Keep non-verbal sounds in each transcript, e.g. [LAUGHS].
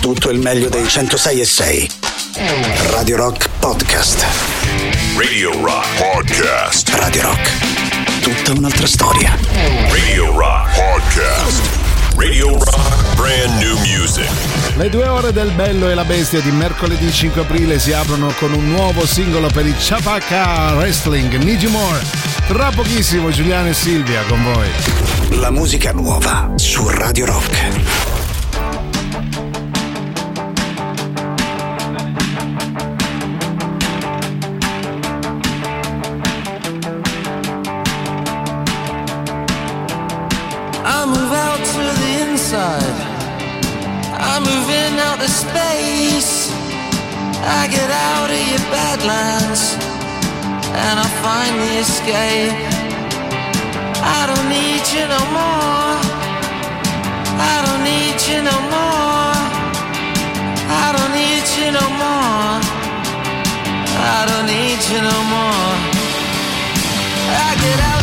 tutto il meglio dei 106 e 6. Radio Rock Podcast. Radio Rock Podcast. Radio Rock. Tutta un'altra storia. Radio Rock Podcast. Radio Rock Brand New Music. Le due ore del Bello e la Bestia di mercoledì 5 aprile si aprono con un nuovo singolo per il Chapaka Wrestling Need You More. Tra pochissimo Giuliano e Silvia con voi. La musica nuova su Radio Rock. I'm moving out to space. I get out of your badlands and I the escape. I don't need you no more. I don't need you no more. I don't need you no more. I don't need you no more. I get out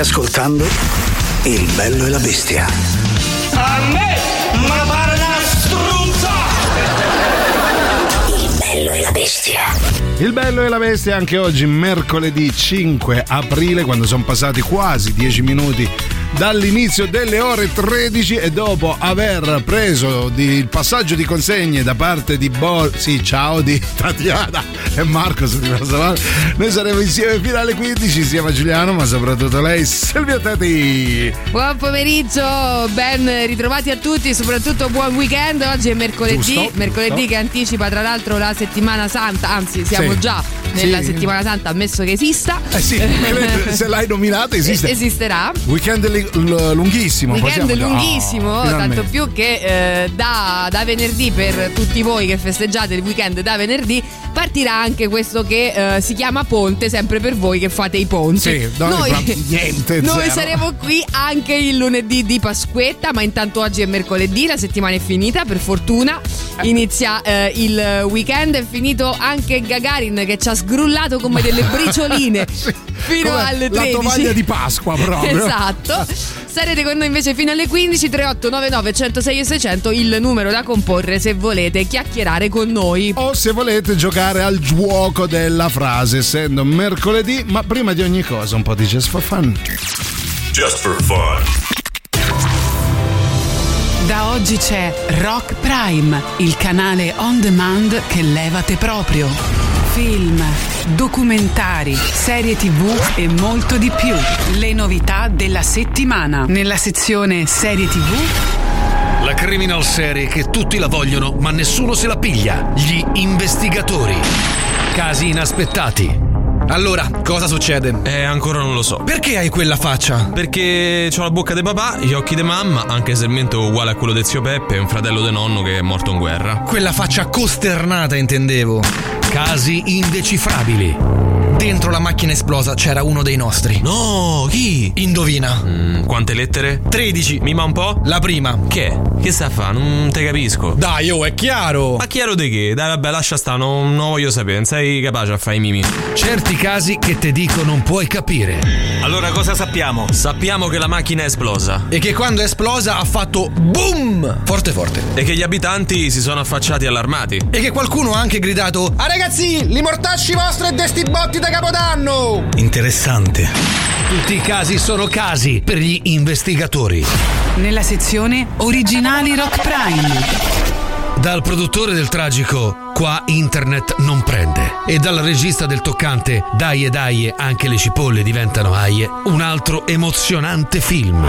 ascoltando Il bello e la bestia. A me, ma pare una struzza! Il bello e la bestia. Il bello e la bestia anche oggi, mercoledì 5 aprile, quando sono passati quasi 10 minuti dall'inizio delle ore 13 e dopo aver preso di- il passaggio di consegne da parte di Bo, sì, ciao di Tatiana e Marco male. Noi saremo insieme fino alle 15 insieme a Giuliano, ma soprattutto lei, Silvia Tati. Buon pomeriggio, ben ritrovati a tutti, soprattutto buon weekend. Oggi è mercoledì, Giusto, mercoledì giusto. che anticipa tra l'altro la settimana santa, anzi siamo Sì. già nella Sì. settimana santa, ammesso che esista. Eh sì, [LAUGHS] se l'hai nominata esiste. Esisterà. Weekend l- lunghissimo. Weekend lunghissimo, Oh, tanto più che eh, da, da venerdì per tutti voi che festeggiate il weekend da venerdì partirà anche questo che eh, si chiama Ponte, sempre per voi che fate i ponti. Sì, noi niente, [LAUGHS] noi zero. saremo qui anche il lunedì di Pasquetta, ma intanto oggi è mercoledì, la settimana è finita, per fortuna. Inizia eh, il weekend, è finito anche Gagarin che ci ha sgrullato come delle bricioline [LAUGHS] fino Come alle 13. La tovaglia di Pasqua proprio. Esatto. Sarete con noi invece fino alle 15 3899 106 e 600 il numero da comporre se volete chiacchierare con noi. O se volete giocare al gioco della frase, essendo mercoledì, ma prima di ogni cosa un po' di Just for Fun. Just for fun. Da oggi c'è Rock Prime, il canale on demand che levate proprio. Film, documentari, serie tv e molto di più. Le novità della settimana. Nella sezione serie tv La criminal serie che tutti la vogliono ma nessuno se la piglia. Gli investigatori. Casi inaspettati. Allora, cosa succede? Eh, ancora non lo so. Perché hai quella faccia? Perché ho la bocca di papà, gli occhi di mamma, anche se il mento è uguale a quello di zio Peppe, un fratello di nonno che è morto in guerra. Quella faccia costernata, intendevo. Casi indecifrabili. Dentro la macchina esplosa c'era uno dei nostri. No, chi? Indovina. Mm, quante lettere? 13. Mima un po'? La prima. Che? Che sta a fare? Non te capisco. Dai, oh, è chiaro. Ma chiaro di che? Dai, vabbè, lascia stare, non, non voglio sapere, non sei capace a fare i mimi. Certi casi che te dico non puoi capire. Allora cosa sappiamo? Sappiamo che la macchina è esplosa. E che quando è esplosa ha fatto boom! Forte forte. E che gli abitanti si sono affacciati allarmati. E che qualcuno ha anche gridato: Ah ragazzi, li mortacci vostri e desti botti da capodanno! Interessante. Tutti i casi sono casi per gli investigatori. nella sezione Originali Rock Prime. Dal produttore del tragico, qua internet non prende. E dal regista del toccante, dai e dai, anche le cipolle diventano aie, un altro emozionante film.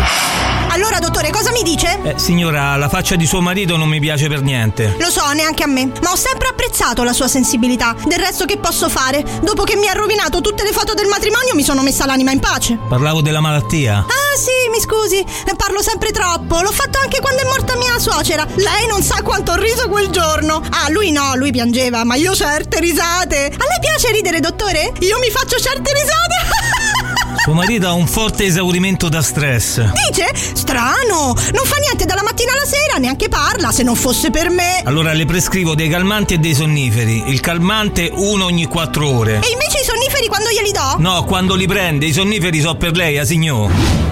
Allora, dottore, cosa mi dice? Eh, signora, la faccia di suo marito non mi piace per niente. Lo so, neanche a me, ma ho sempre apprezzato la sua sensibilità. Del resto che posso fare? Dopo che mi ha rovinato tutte le foto del matrimonio mi sono messa l'anima in pace. Parlavo della malattia. Ah sì, mi scusi, ne parlo sempre troppo. L'ho fatto anche quando è morta mia suocera. Lei non sa quanto ho riso quel giorno. Ah, lui no, lui piangeva, ma io certe risate. A lei piace ridere, dottore? Io mi faccio certe risate. [LAUGHS] Suo marito ha un forte esaurimento da stress. Dice? Strano, non fa niente dalla mattina alla sera, neanche parla, se non fosse per me. Allora le prescrivo dei calmanti e dei sonniferi. Il calmante uno ogni quattro ore. E invece i sonniferi quando glieli do? No, quando li prende, i sonniferi so per lei, a signor.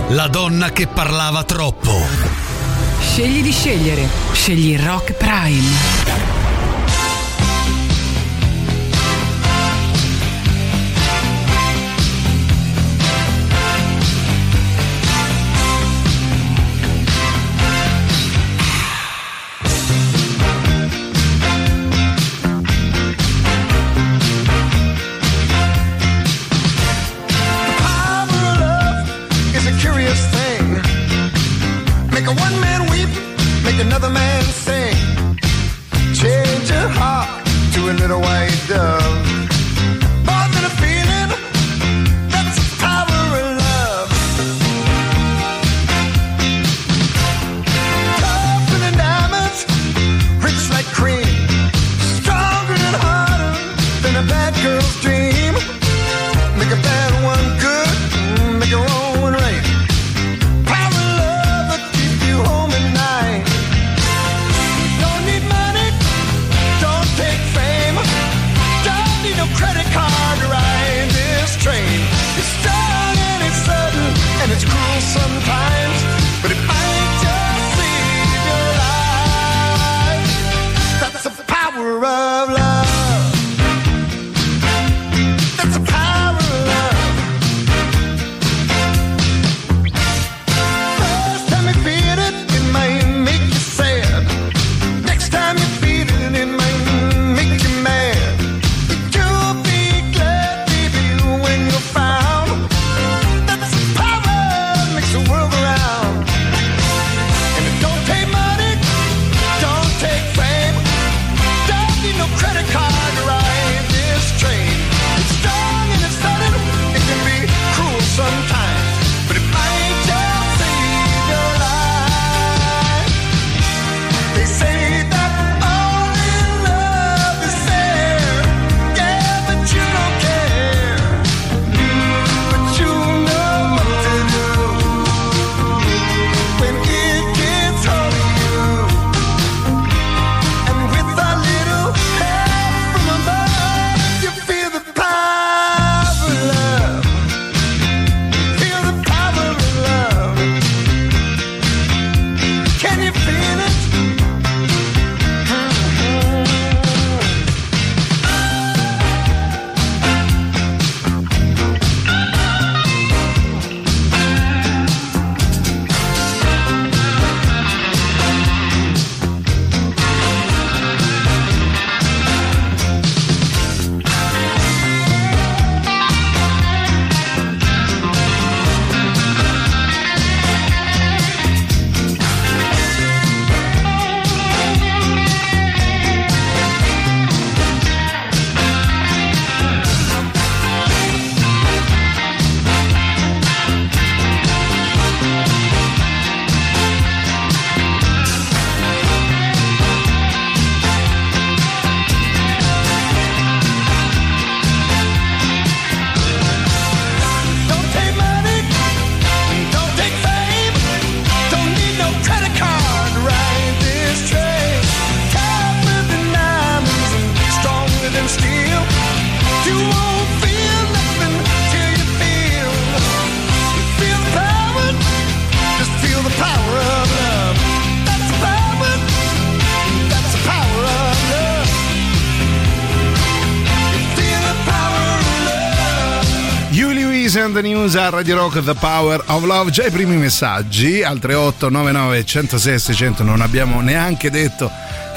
La donna che parlava troppo. Scegli di scegliere. Scegli Rock Prime. And the News a Radio Rock The Power of Love. Già i primi messaggi al 3899 106 600 non abbiamo neanche detto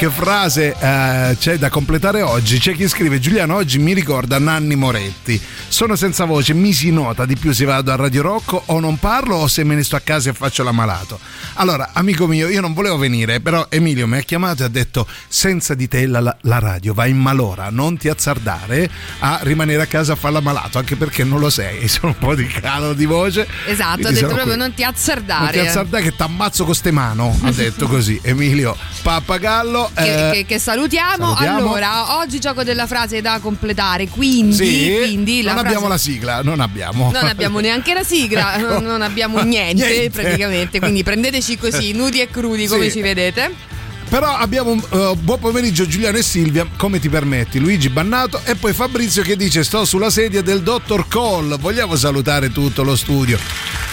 che frase eh, c'è da completare oggi. C'è chi scrive Giuliano oggi mi ricorda Nanni Moretti. Sono senza voce, mi si nota di più se vado a Radio Rock o non parlo o se me ne sto a casa e faccio l'ammalato. Allora, amico mio, io non volevo venire, però Emilio mi ha chiamato e ha detto senza di te la, la radio va in malora, non ti azzardare a rimanere a casa a fare l'ammalato, anche perché non lo sei, [LAUGHS] sono un po' di calo di voce. Esatto, ha detto proprio qui. non ti azzardare. Non ti azzardare che t'ammazzo con ste mano, ha detto così [LAUGHS] Emilio Pappagallo. Che, eh, che- che salutiamo. salutiamo. Allora, oggi gioco della frase da completare. Quindi, sì, quindi la non frase- abbiamo la sigla, non abbiamo. Non abbiamo neanche la sigla, [LAUGHS] Ecco. non- abbiamo niente, Niente. praticamente. Quindi prendeteci così, [LAUGHS] nudi e crudi, come Sì. ci vedete. Però abbiamo un eh, buon pomeriggio Giuliano e Silvia, come ti permetti? Luigi Bannato e poi Fabrizio che dice sto sulla sedia del dottor Cole. Vogliamo salutare tutto lo studio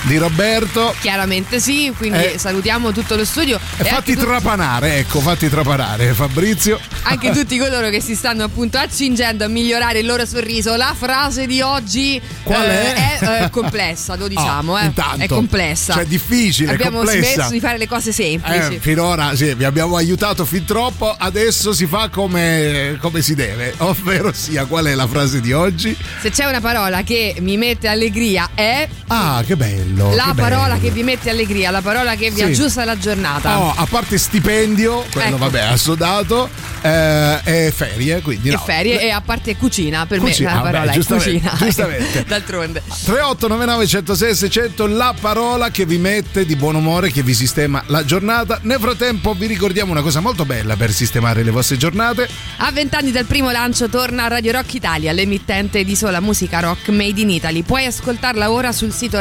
di Roberto. Chiaramente sì, quindi Eh. salutiamo tutto lo studio. E fatti anche, tu- trapanare, ecco, fatti trapanare Fabrizio. anche [LAUGHS] tutti coloro che si stanno appunto accingendo a migliorare il loro sorriso. La frase di oggi Qual eh, è? è, eh, complessa, lo [LAUGHS] diciamo, Ah, eh. intanto. è complessa. Cioè, difficile, Abbiamo complessa. smesso di fare le cose semplici. Eh, finora sì, vi abbiamo aiutato fin troppo, adesso si fa come, come si deve, [LAUGHS] ovvero sia qual è la frase di oggi? Se c'è una parola che mi mette allegria è Ah, che bello! La che parola bello. che vi mette allegria, la parola che vi Sì. aggiusta la giornata. Oh, a parte stipendio, quello Ecco. vabbè, assodato, eh, e ferie, quindi e no. ferie e a parte cucina, per Cucina, me la vabbè, parola è giustamente, cucina. [LAUGHS] giustamente. D'altronde. 3899 106 600 la parola che vi mette di buon umore, che vi sistema la giornata. Nel frattempo vi ricordiamo una cosa molto bella per sistemare le vostre giornate. A vent'anni dal primo lancio torna Radio Rock Italia, l'emittente di sola musica rock made in Italy. Puoi ascoltarla ora sul sito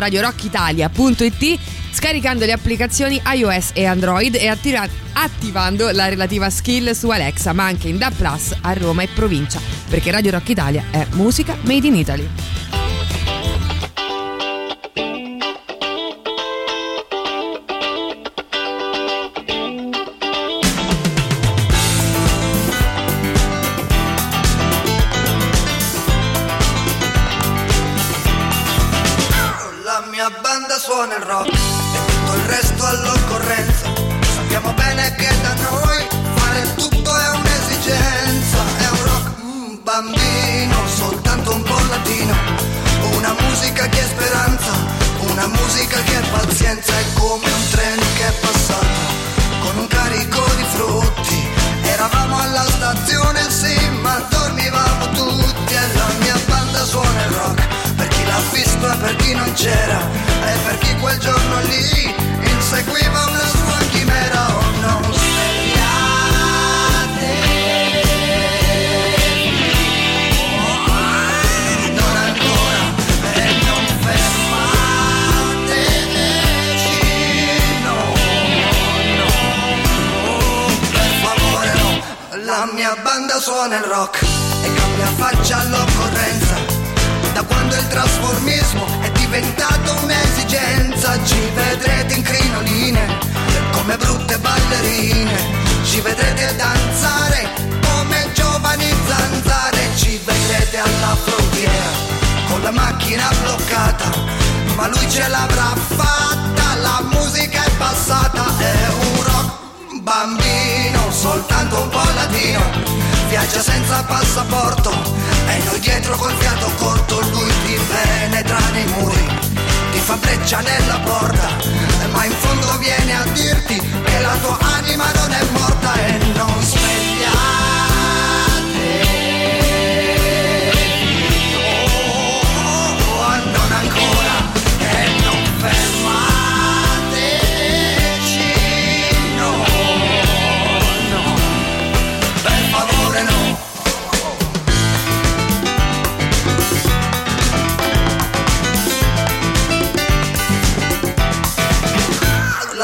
radiorockitalia.it scaricando le applicazioni iOS e Android e attira- attivando la relativa skill su Alexa, ma anche in DAB Plus a Roma e provincia, perché Radio Rock Italia è musica made in Italy.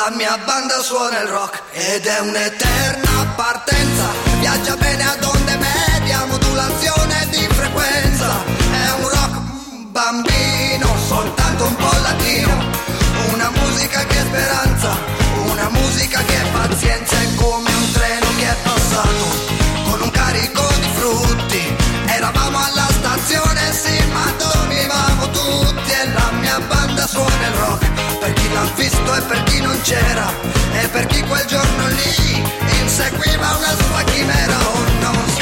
La mia banda suona il rock ed è un'eterna partenza. Viaggia bene ad onde media, modulazione di frequenza. È un rock bambino, soltanto un po' latino. Una musica che è speranza, una musica che è pazienza. È come un treno che è passato con un carico di frutti. Eravamo alla stazione, sì, ma dormivamo l'ha visto e per chi non c'era, e per chi quel giorno lì inseguiva una sua chimera o oh no.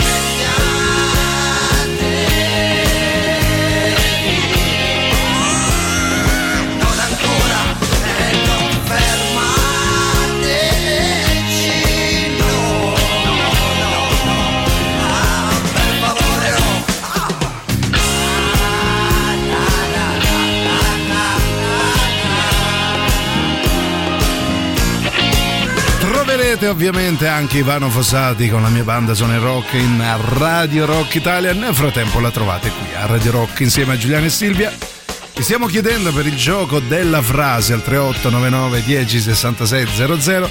Troverete ovviamente anche Ivano Fossati con la mia banda Sono Rock in Radio Rock Italia. Nel frattempo la trovate qui a Radio Rock insieme a Giuliano e Silvia. Vi stiamo chiedendo per il gioco della frase al 3899 10 66 00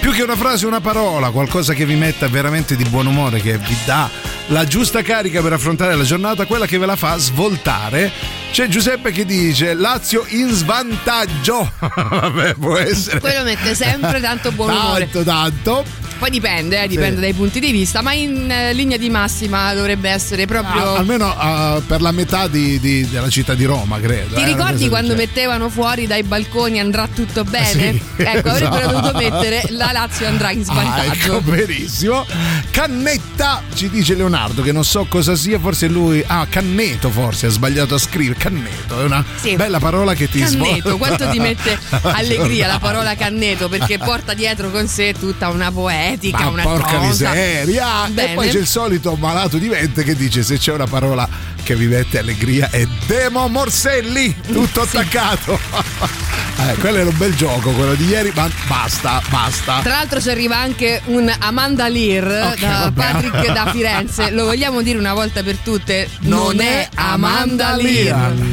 più che una frase, una parola, qualcosa che vi metta veramente di buon umore, che vi dà la giusta carica per affrontare la giornata, quella che ve la fa svoltare. C'è Giuseppe che dice Lazio in svantaggio. [LAUGHS] Vabbè, può essere. Quello mette sempre tanto buon umore. Tanto, tanto. Poi dipende, eh, dipende Sì. dai punti di vista, ma in eh, linea di massima dovrebbe essere proprio. Ah, almeno ah, per la metà di- di- della città di Roma, credo. Ti eh, ricordi quando del mettevano fuori dai balconi andrà tutto bene? Sì, ecco, avrebbero esatto. dovuto mettere la Lazio andrà in Ah, svantaggio. ecco, benissimo. Cannetta, ci dice Leonardo, che non so cosa sia, forse lui. Ah, canneto, forse ha sbagliato a scrivere. Canneto, è una Sì. bella parola che ti Canneto, svolta. quanto ti mette [LAUGHS] allegria la parola canneto perché porta dietro con sé tutta una poetica, Ma una porca cosa. miseria! E Bene. poi c'è il solito malato di mente che dice: se c'è una parola che vi mette allegria è Demo Morselli, tutto attaccato. [LAUGHS] eh, quello era un bel gioco, quello di ieri, ma basta, basta. Tra l'altro ci arriva anche un Amanda Lear Ok, da vabbè. Patrick da Firenze. Lo vogliamo dire una volta per tutte? Non, è Amanda Lear. Well,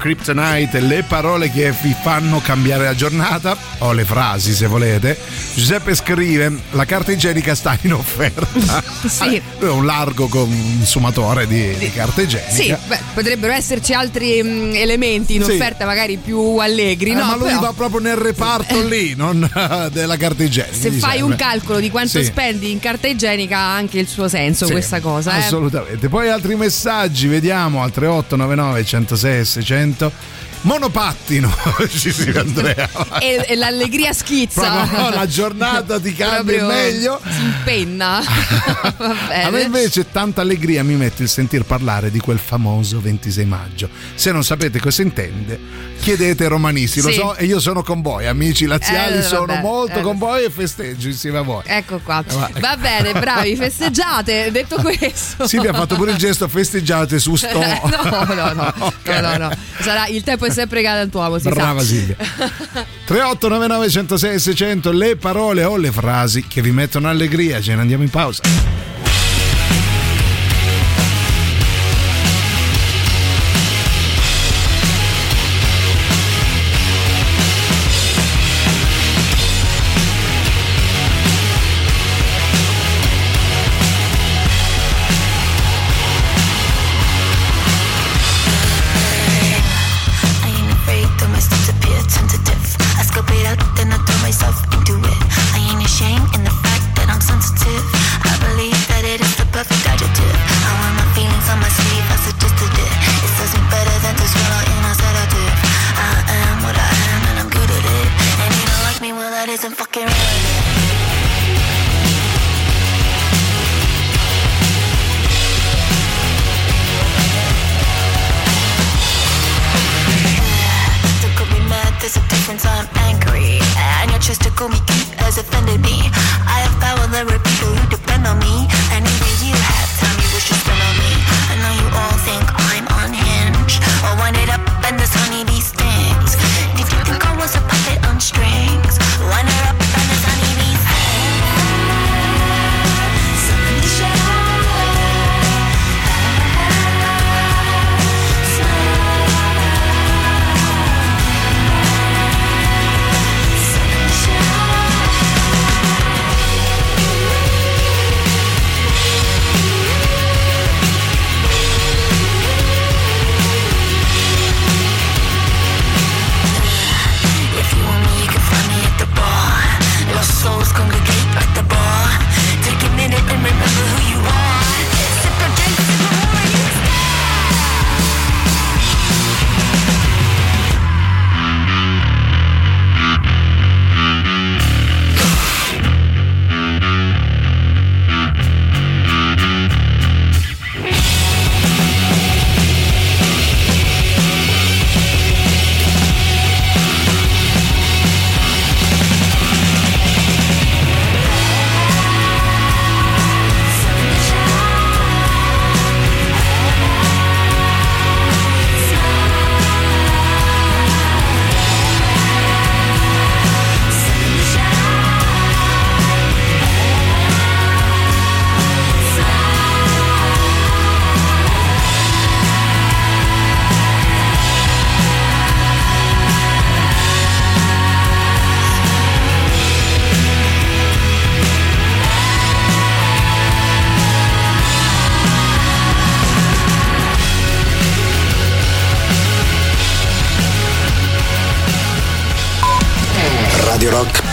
Kryptonite, le parole che vi fanno cambiare la giornata, o le frasi se volete. Giuseppe scrive: La carta igienica sta in offerta. [LAUGHS] Sì. Lui è un largo consumatore di, di carta igienica. Sì, beh, potrebbero esserci altri mm, elementi in Sì. offerta magari più allegri, Eh, no? ma lui Però va proprio nel reparto [LAUGHS] lì, non della carta igienica. se fai serve. un calcolo di quanto Sì. spendi in carta igienica ha anche il suo senso Sì, questa cosa, eh. Assolutamente. Poi altri messaggi, vediamo al 3899 106 346 600 monopattino [LAUGHS] ci si Andrea E, e l'allegria schizza. Proprio, no, la giornata ti cambia meglio. Si impenna. [LAUGHS] A me invece tanta allegria mi mette il sentir parlare di quel famoso 26 maggio. Se non sapete cosa intende, chiedete romanisti, lo Sì. so, e io sono con voi, amici laziali, Eh, sono vabbè, molto eh. con voi e festeggio insieme a voi. Ecco qua. Va- Va bene, bravi, festeggiate. Detto [LAUGHS] questo. Sì, mi ha fatto pure il gesto festeggiate su sto. [LAUGHS] no, no, no, Ok. no, no, no. Sarà il tempo è sempre galantuomo, si Brava sa. Silvia. 3899 106 600 le parole o le frasi che vi mettono allegria, ce ne andiamo in pausa.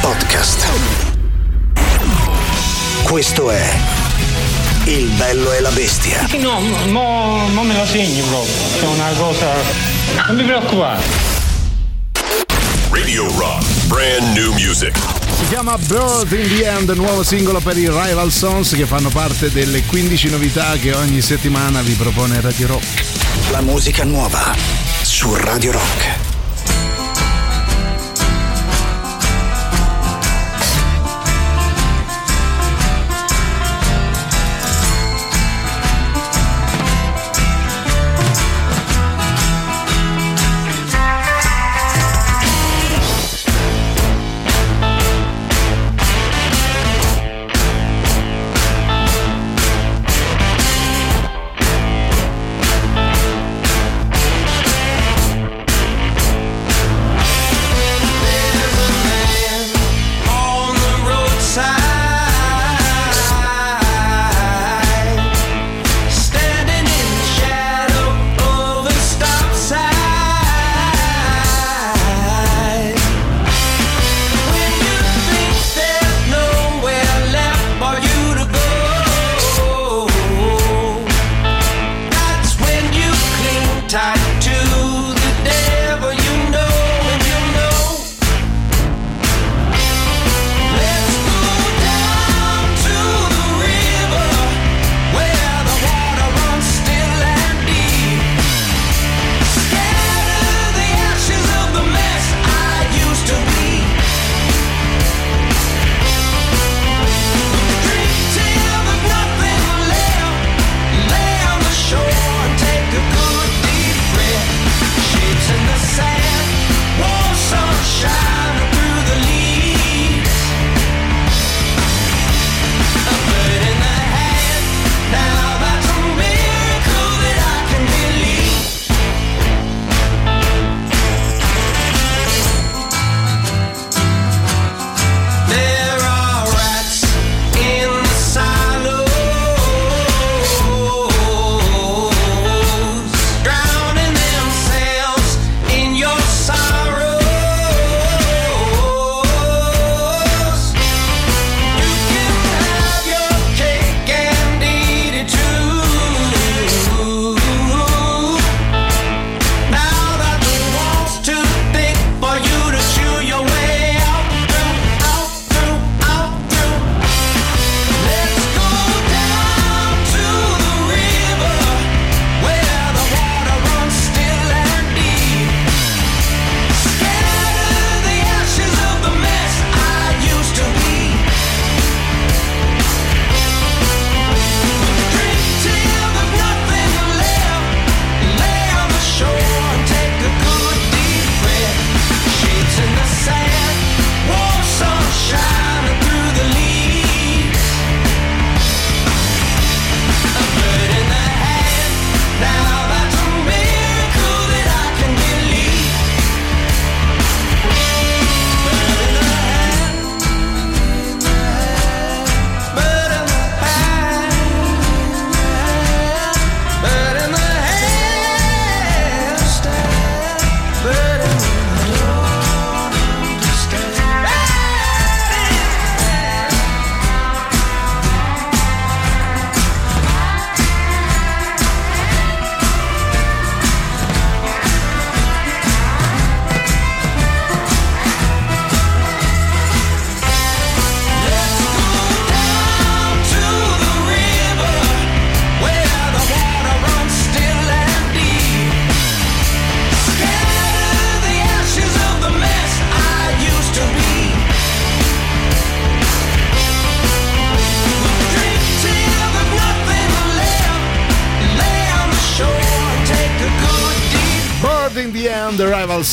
Podcast. Questo è Il bello e la bestia. No, mo, mo me lo segni proprio. È una cosa. Non mi preoccupare. Radio Rock, brand new music. Si chiama Birth in the End, nuovo singolo per i Rival Sons che fanno parte delle 15 novità che ogni settimana vi propone Radio Rock. La musica nuova su Radio Rock.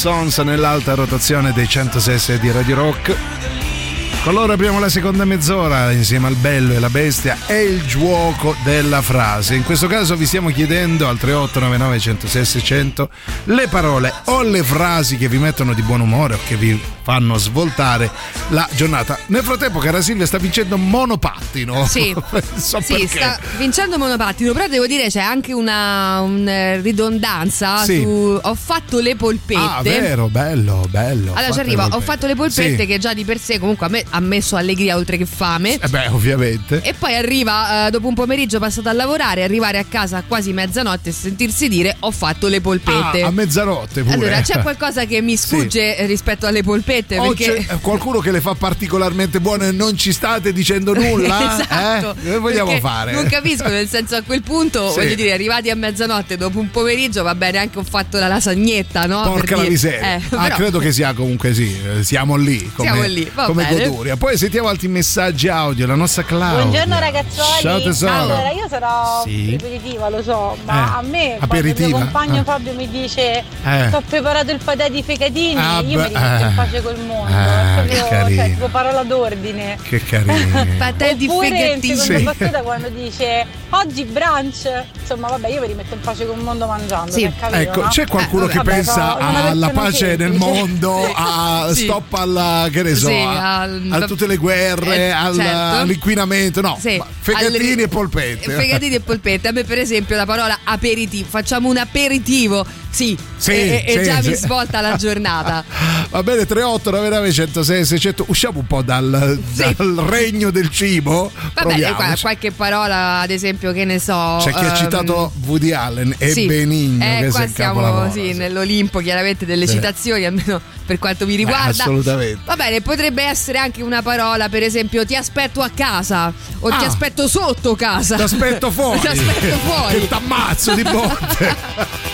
Sons nell'alta rotazione dei 106 di Radio Rock. Con loro apriamo la seconda mezz'ora insieme al bello e la bestia è il gioco della frase. In questo caso vi stiamo chiedendo al 3899 106 600 le parole o le frasi che vi mettono di buon umore o che vi fanno svoltare la giornata. Nel frattempo, cara Silvia, sta vincendo monopattino. Sì, [LAUGHS] so sì sta vincendo monopattino, però devo dire c'è anche una un, eh, ridondanza Sì. su ho fatto le polpette. Ah, vero, bello, bello. Allora ci arriva, ho fatto le polpette Sì. che già di per sé comunque a me ha messo allegria oltre che fame. Eh beh, ovviamente. E poi arriva, eh, dopo un pomeriggio passato a lavorare, arrivare a casa a quasi mezzanotte e sentirsi dire ho fatto le polpette. Ah, a mezzanotte pure. allora, c'è [LAUGHS] qualcosa che mi sfugge rispetto alle polpette? O perché... c'è qualcuno che le fa particolarmente buone e non ci state dicendo nulla? [LAUGHS] esatto. Eh? Che vogliamo Perché fare? Non capisco, nel senso a quel punto, Sì. voglio dire, arrivati a mezzanotte dopo un pomeriggio va bene anche ho fatto la lasagnetta, no? Porca Per la dire. miseria. Eh, ah, però- credo che sia comunque sì. eh, Siamo lì. Come, Siamo lì, va come bene. goduria. Poi sentiamo altri messaggi audio. La nostra Claudia. Buongiorno ragazzuoli. Ciao tesoro. Allora, io sarò Sì. ripetitiva, lo so, ma Eh, a me quando il aperitiva? mio compagno Ah. Fabio mi dice Eh. ho preparato il patè di fegatini, Ah, io beh, mi rimetto in eh. pace col mondo. Ah, è che proprio, carino. cioè, tipo parola d'ordine. Che carino. Patè di seconda Sì. battuta quando dice oggi brunch, insomma vabbè io mi rimetto in pace col mondo mangiando. Sì. capito, Ecco, no? c'è qualcuno Eh, che vabbè, pensa alla pace nel semplice. mondo, [LAUGHS] a Sì. stop alla, che ne so, Sì, a, al- a tutte le guerre, Eh, al- certo. all'inquinamento. No, fegatini alle- e polpette. Fegatini e polpette. A me, per esempio, la parola aperitivo. Facciamo un aperitivo. Sì, Sì, e, e sì, già sì. mi svolta la giornata. [LAUGHS] Va bene, 38 99 106 600. Usciamo un po' dal, dal regno del cibo. Qua- Proviamoci. qualche parola, ad esempio, che ne so. C'è chi ha ehm, citato Woody Allen e sì. Benigno Eh, che qua si siamo sì, nell'Olimpo, chiaramente, delle citazioni, almeno per quanto mi riguarda. assolutamente. Va bene, potrebbe essere anche una parola, per esempio, ti aspetto a casa o ti Ah. aspetto sotto casa. Ti aspetto [LAUGHS] fuori. ti aspetto fuori. Che t'ammazzo di botte. [LAUGHS]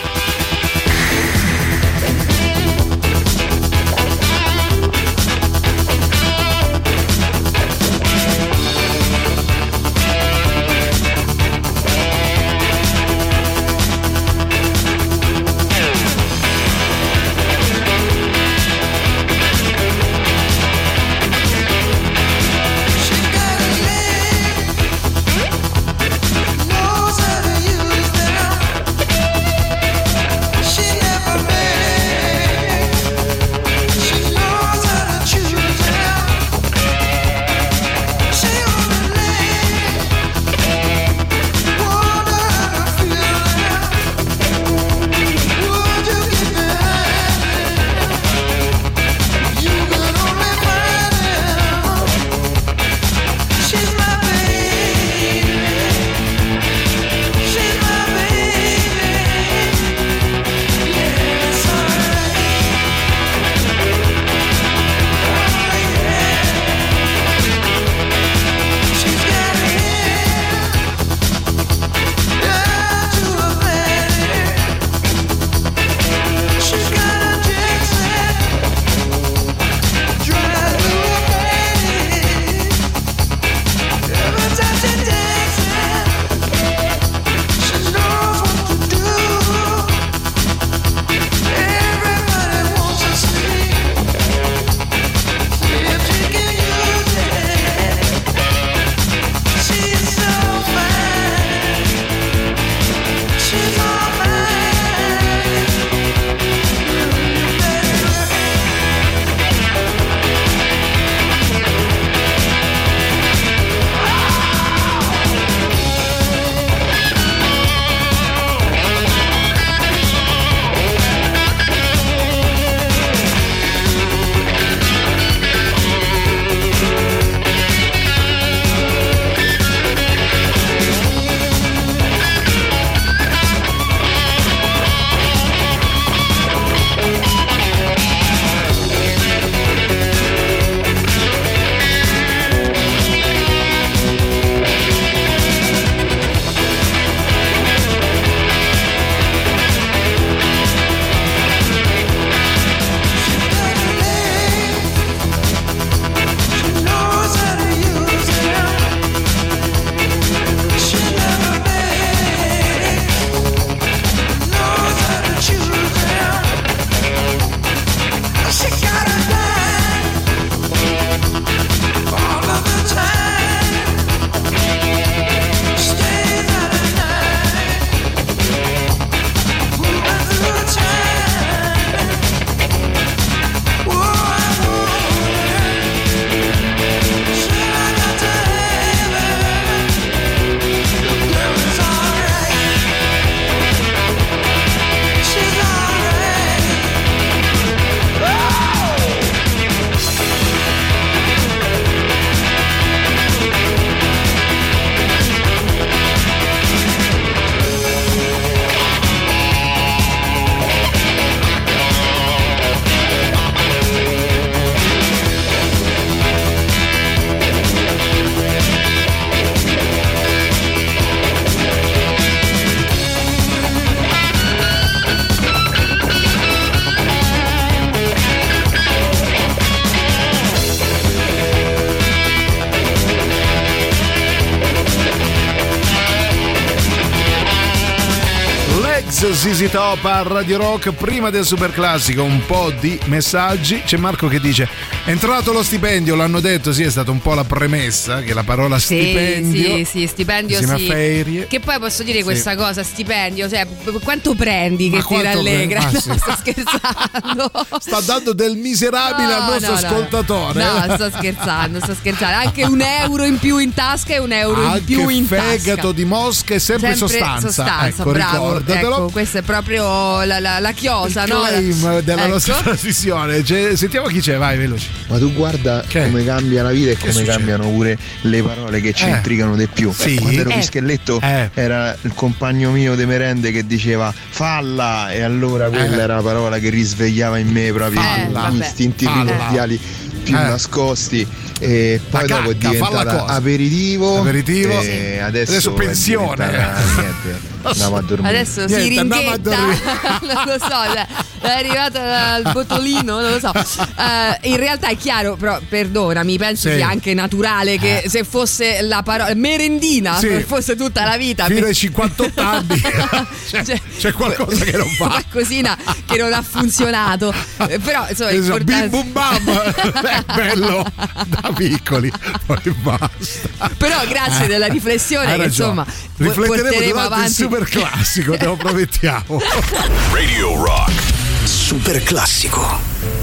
ZZ Top a Radio Rock. Prima del super classico, un po' di messaggi. C'è Marco che dice: entrato lo stipendio, l'hanno detto, sì, è stata un po' la premessa che la parola Sì, stipendio. sì, sì, stipendio sì. ferie. Che poi posso dire Sì. questa cosa, stipendio, cioè quanto prendi Ma che ti rallegra? prendi? Ma No, sì. sto scherzando. [LAUGHS] Sta dando del miserabile al No, nostro no, no. ascoltatore. No, sto scherzando, sto scherzando. Anche un euro in più in tasca e un euro in Anche più in fegato tasca. di mosca è sempre, sostanza. sostanza, ecco, bravo. ricordatelo. Ecco, questa è proprio la, la, la chiosa, no? Claim della Ecco. nostra trasmissione. C'è- sentiamo chi c'è, vai veloci. Ma tu guarda come cambia la vita e come succede? cambiano pure le parole che ci Eh. intrigano di più. Sì? Quando ero Eh. pischelletto era il compagno mio de merende che diceva falla e allora quella Eh. era la parola che risvegliava in me proprio Falla. gli istinti primordiali più Eh. nascosti e poi La dopo è cacca, diventata aperitivo, Aperitivo. e Sì. adesso, Adesso è pensione. niente, [LAUGHS] andiamo a dormire. Adesso si Niente, a ringhetta, [LAUGHS] non lo so, è arrivata al botolino, non lo so. Eh, in realtà è chiaro, però perdonami, penso Sì. sia anche naturale che Eh. se fosse la parola merendina, Sì. se fosse tutta la vita. Fino per- ai 58 anni [LAUGHS] c'è, c'è qualcosa che non va. qualcosina che non ha funzionato. Eh, Però insomma, è Esatto, importante- bim bum bam è [LAUGHS] bello da piccoli poi basta Però grazie Eh, della riflessione che insomma rifletteremo porteremo avanti. Super classico te lo promettiamo [LAUGHS] Radio Rock. Super classico.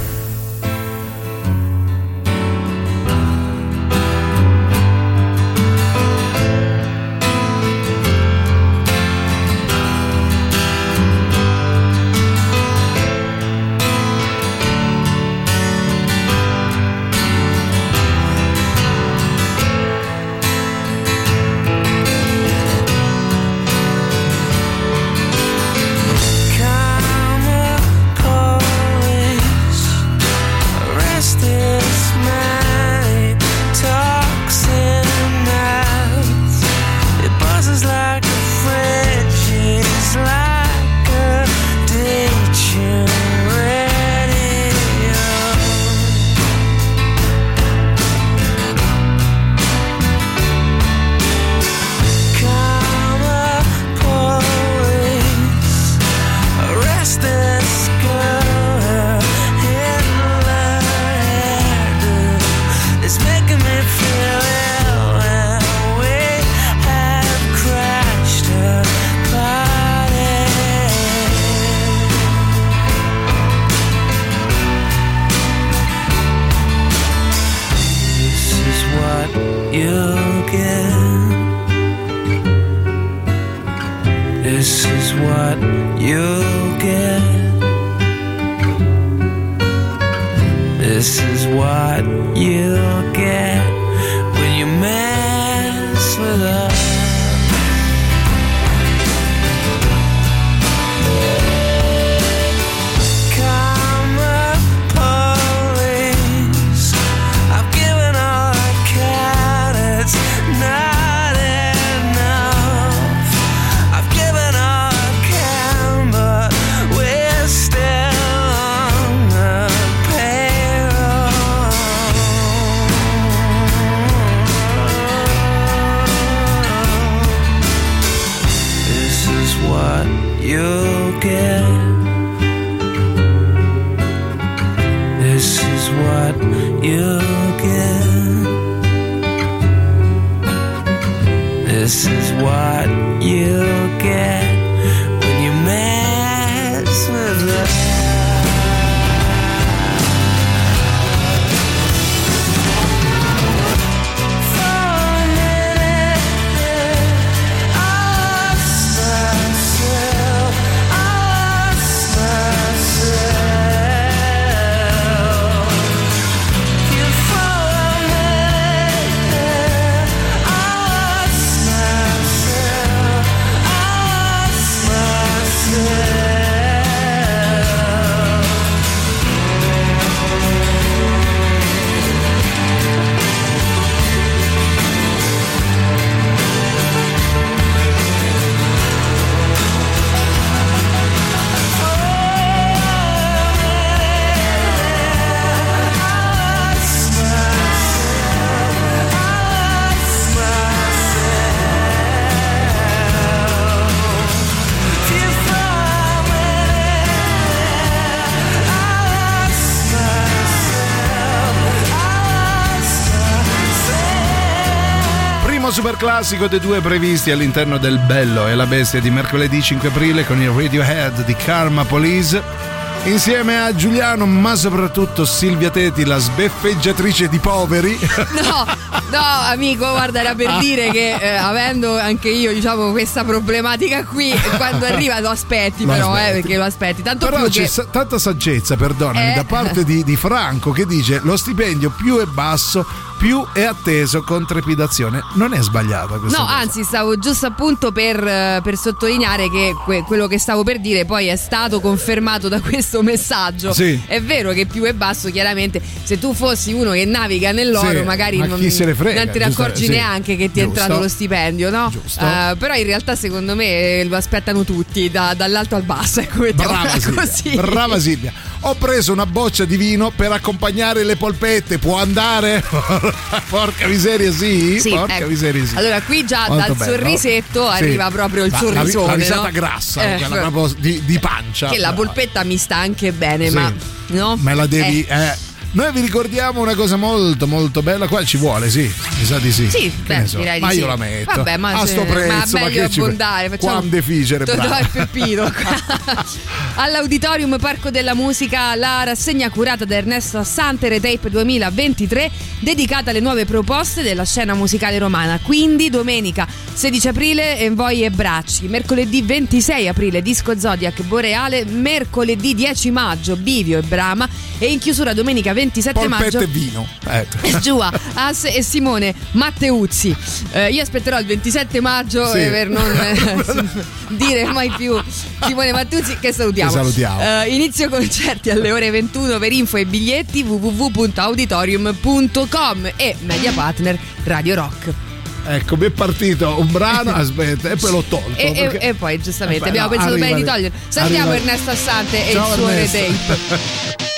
Classico dei due previsti all'interno del Bello e la Bestia di mercoledì 5 aprile con il Radiohead di Karma Police. Insieme a Giuliano, ma soprattutto Silvia Teti, la sbeffeggiatrice di poveri. No, no, amico, guarda, era per dire che eh, avendo anche io, diciamo, questa problematica qui, quando arriva lo aspetti, Lo però, aspetti. Eh, perché lo aspetti. Tanto Però più c'è che. sa- tanta saggezza, perdonami, Eh. da parte di, di Franco che dice lo stipendio più è basso, più è atteso con trepidazione. Non è sbagliata questa No, cosa. anzi, stavo giusto appunto per, eh, per sottolineare che que- quello che stavo per dire poi è stato confermato da [LAUGHS] questo messaggio. Sì. È vero che più è basso, chiaramente, se tu fossi uno che naviga nell'oro, Sì, magari ma non, frega, non te ne accorgi sì. neanche che ti è Giusto. entrato lo stipendio, no? Giusto. Eh, però in realtà, secondo me, eh, lo aspettano tutti, da- dall'alto al basso. Ecco, Brava Silvia, così. brava Silvia. Ho preso una boccia di vino per accompagnare le polpette. Può andare? [LAUGHS] Porca miseria, sì. Sì, Porca ecco. miseria, sì. Allora, qui già Molto dal bello. sorrisetto Sì. arriva proprio il Ma la- sorrisone. La, risata no? grassa, Eh, proprio di, di pancia. Che la polpetta mi sta anche bene, ma no? Me la devi. Eh. eh. Noi vi ricordiamo una cosa molto molto bella. Qua ci vuole, sì. Mi sa di sì. Sì, beh, so. direi di ma sì. io la metto. Vabbè, ma a sto prezzo, ma ma, che ci abbondare, facciamo- Quando deficere, bravo. il Peppino. [LAUGHS] All'Auditorium Parco della Musica la rassegna curata da Ernesto Santere Tape 2023 dedicata alle nuove proposte della scena musicale romana. Quindi domenica 16 aprile Envoi e Bracci, mercoledì 26 aprile Disco Zodiac Boreale, mercoledì 10 maggio Bivio e Brama e in chiusura domenica 27 Polpette maggio e vino. Ecco. Giua, [LAUGHS] As e Simone Matteuzzi. Eh, io aspetterò il 27 maggio Sì. eh, per non [LAUGHS] eh, dire mai più Simone Matteuzzi che salutiamo. Che salutiamo. Eh, inizio concerti alle ore 21 per info e biglietti www.auditorium.com e media partner Radio Rock. Ecco, mi è partito un brano, aspetta, e poi l'ho tolto. E, perché- e poi giustamente Eh, beh, abbiamo no, pensato arriva bene di lì. togliere. Salutiamo Ernesto Assante e il suo Ernesto. retape. [LAUGHS]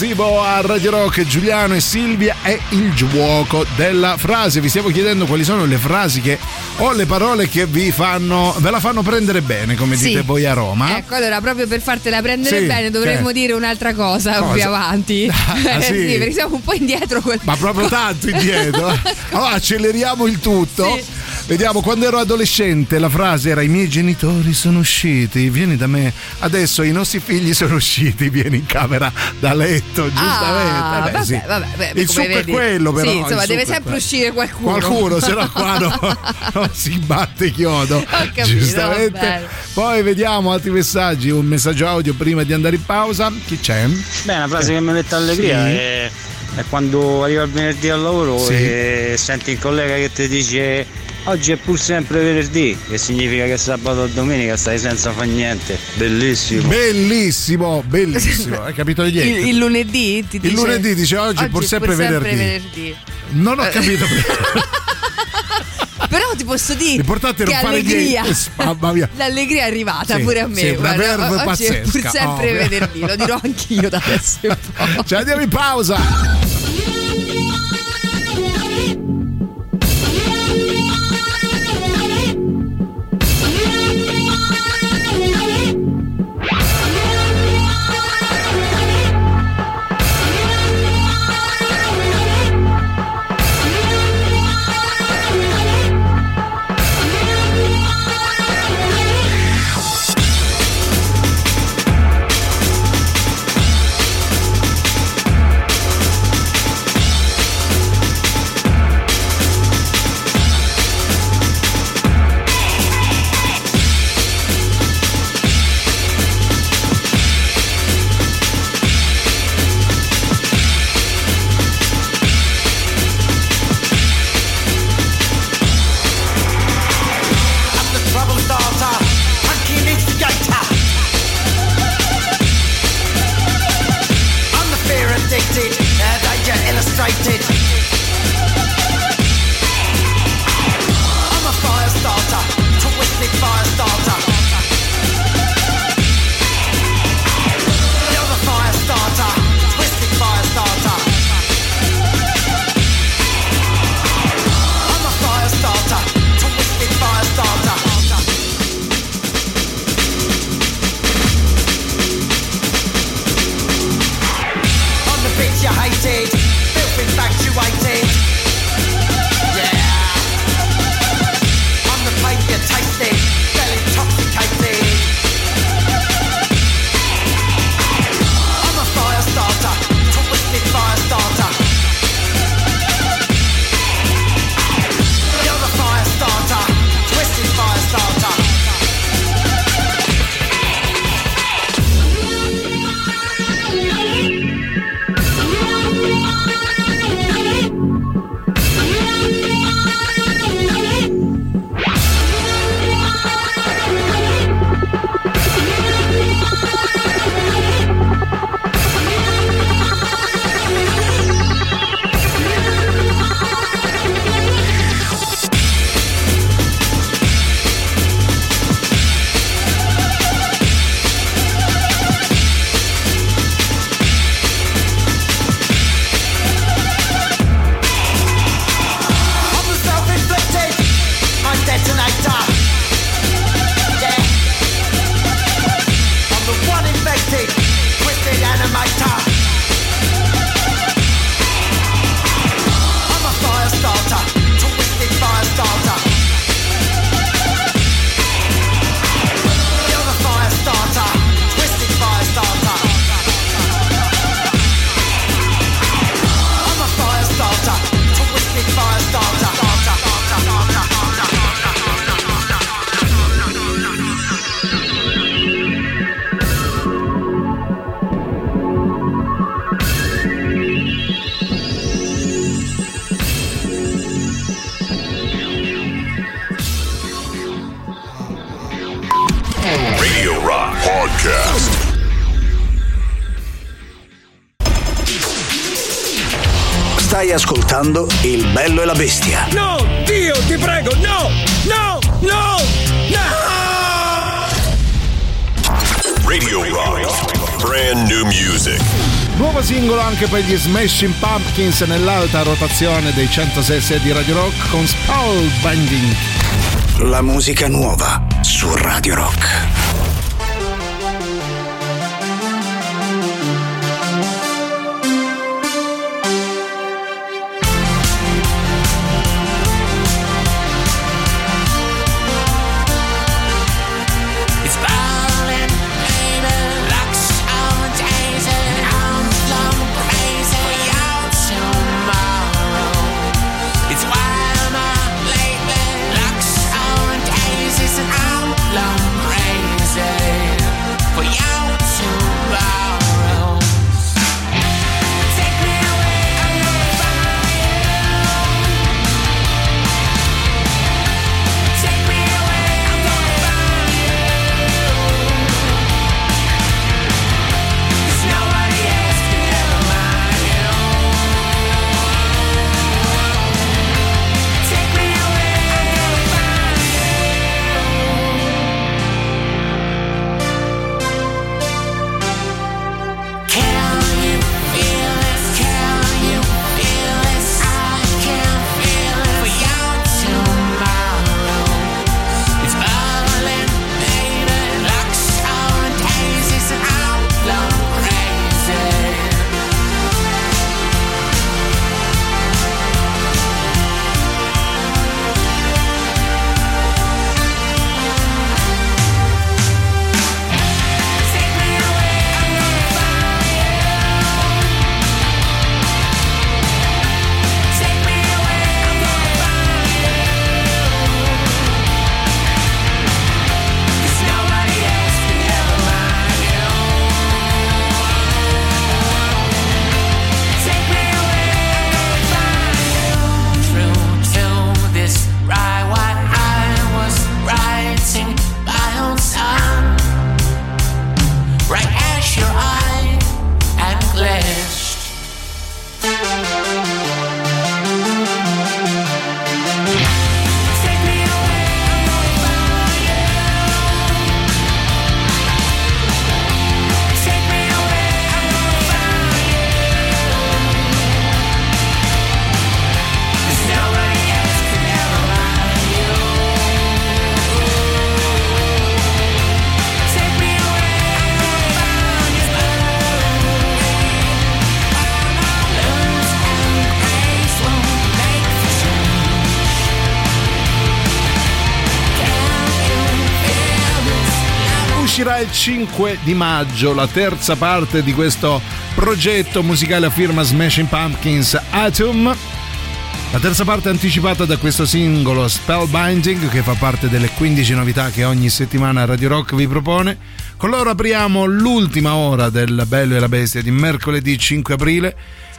e Plasivo a Radio Rock, Giuliano e Silvia è il gioco della frase. Vi stiamo chiedendo quali sono le frasi che o le parole che vi fanno ve la fanno prendere bene, come Sì. dite voi a Roma. Ecco, allora proprio per fartela prendere Sì, bene dovremmo che- dire un'altra cosa, Cosa? più avanti. [LAUGHS] Ah, [LAUGHS] Eh, sì? perché siamo un po' indietro. Col... Ma proprio tanto indietro. Allora [LAUGHS] acceleriamo il tutto. Vediamo, quando ero adolescente la frase era i miei genitori sono usciti, vieni da me. Adesso i nostri figli sono usciti, vieni in camera da letto, giustamente. Ah, Vabbè, vabbè, sì. vabbè, beh, il succo vedi. è quello però. Sì, insomma, deve sempre quello. uscire qualcuno. Qualcuno, se no qua no, [LAUGHS] non si batte chiodo. capito, Giustamente. va bene. Poi vediamo altri messaggi, un messaggio audio prima di andare in pausa. Chi c'è? Beh, una frase che mi mette allegria Sì. è, è quando arriva il venerdì al lavoro Sì. e senti il collega che ti dice oggi è pur sempre venerdì, che significa che sabato e domenica stai senza fare niente. Bellissimo. Bellissimo, bellissimo. Hai capito Il, niente? il lunedì ti Il dice, lunedì dice oggi è pur sempre venerdì. venerdì. Non ho Eh. capito. [LAUGHS] Però ti posso dire L'importante è che non fare allegria. niente. Mia. L'allegria è arrivata Sì, pure a me. sì, una guarda, oggi è pazzesca. pur sempre Oh. venerdì, lo dirò anch'io da adesso in [LAUGHS] poi. Ci andiamo in pausa. Music. Nuovo singolo anche per gli Smashing Pumpkins nell'alta rotazione dei 106 di Radio Rock con Spellbinding. La musica nuova su Radio Rock. 5 di maggio la terza parte di questo progetto musicale a firma Smashing Pumpkins Atom. La terza parte anticipata da questo singolo Spellbinding che fa parte delle 15 novità che ogni settimana Radio Rock vi propone. Con loro apriamo l'ultima ora del Bello e la Bestia di mercoledì 5 aprile.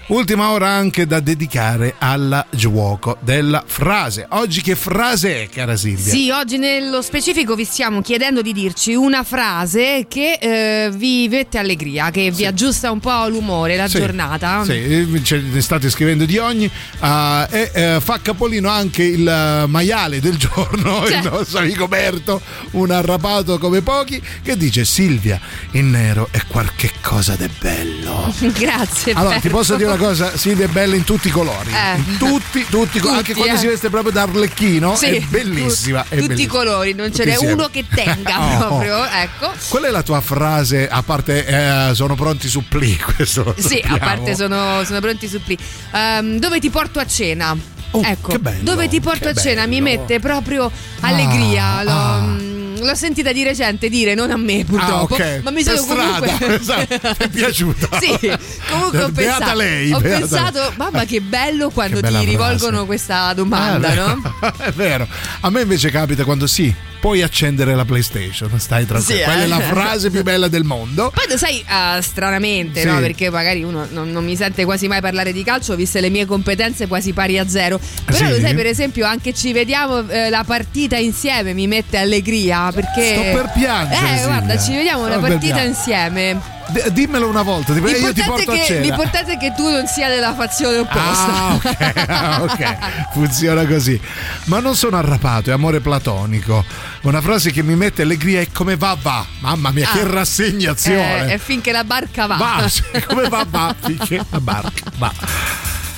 Ultima ora anche da dedicare al gioco della frase. Oggi che frase è, cara Silvia? Sì, oggi nello specifico vi stiamo chiedendo di dirci una frase che eh, vi mette allegria, che vi aggiusta un po' l'umore, la Sì, giornata. Sì, ce ne state scrivendo di ogni. ah, e eh, fa capolino anche il maiale del giorno, il nostro amico Berto, un arrapato come pochi, che dice: Silvia, il nero è qualche cosa di bello. [LAUGHS] Grazie. Allora, ti Berto. posso dire una cosa, Silvia è bella in tutti i colori. Eh. Tutti, tutti, i colori. anche Tutti, quando eh. si veste proprio da arlecchino, Sì, è bellissima. è Tutti i bellissima. colori, non ce Tutti n'è uno che tenga [LAUGHS] Oh. proprio, ecco. Qual è la tua frase, a parte eh, sono pronti i supplì, [LAUGHS] questo lo Sì, a parte sono, sono pronti i suppli. Ehm, dove ti porto a cena? ecco, Oh, che bello, dove ti porto a cena mi mette proprio allegria. Ah, l'ho, ah. L'ho sentita di recente dire, non a me purtroppo, Ah, ok. ma mi sono strada, comunque [LAUGHS] esatto, [LAUGHS] è piaciuta? sì, comunque ho Beata pensato, lei, ho beata pensato, lei. mamma che bello quando Che ti rivolgono frase. questa domanda, Ah, no? [LAUGHS] È vero. A me invece capita quando sì, puoi accendere la PlayStation, stai tranquillo. Sì, Quella eh. è la frase più bella del mondo. Poi lo sai, ah, stranamente, Sì. no? Perché magari uno non, non mi sente quasi mai parlare di calcio, viste le mie competenze quasi pari a zero. Però Sì. lo sai, per esempio, anche ci vediamo eh, la partita insieme mi mette allegria. Perché. Sto per piangere, Eh, Silvia. guarda, ci vediamo Sto la partita insieme. D- dimmelo una volta, ti prego, io ti porto a è che, cena. l'importante è che tu non sia della fazione opposta. Ah, ok, ah, [LAUGHS] ok, funziona così. Ma non sono arrapato, è amore platonico. Una frase che mi mette allegria è come va va. Mamma mia, che Ah. rassegnazione. Eh, e finché la barca va. Va, come va va [LAUGHS] finché la barca va.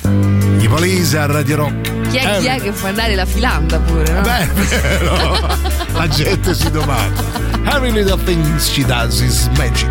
I Police a Radio Rock. Chi è, Eh, chi è che fa andare la filanda pure, no? Beh, è vero. [LAUGHS] La gente si domanda. Every little thing she does is magic.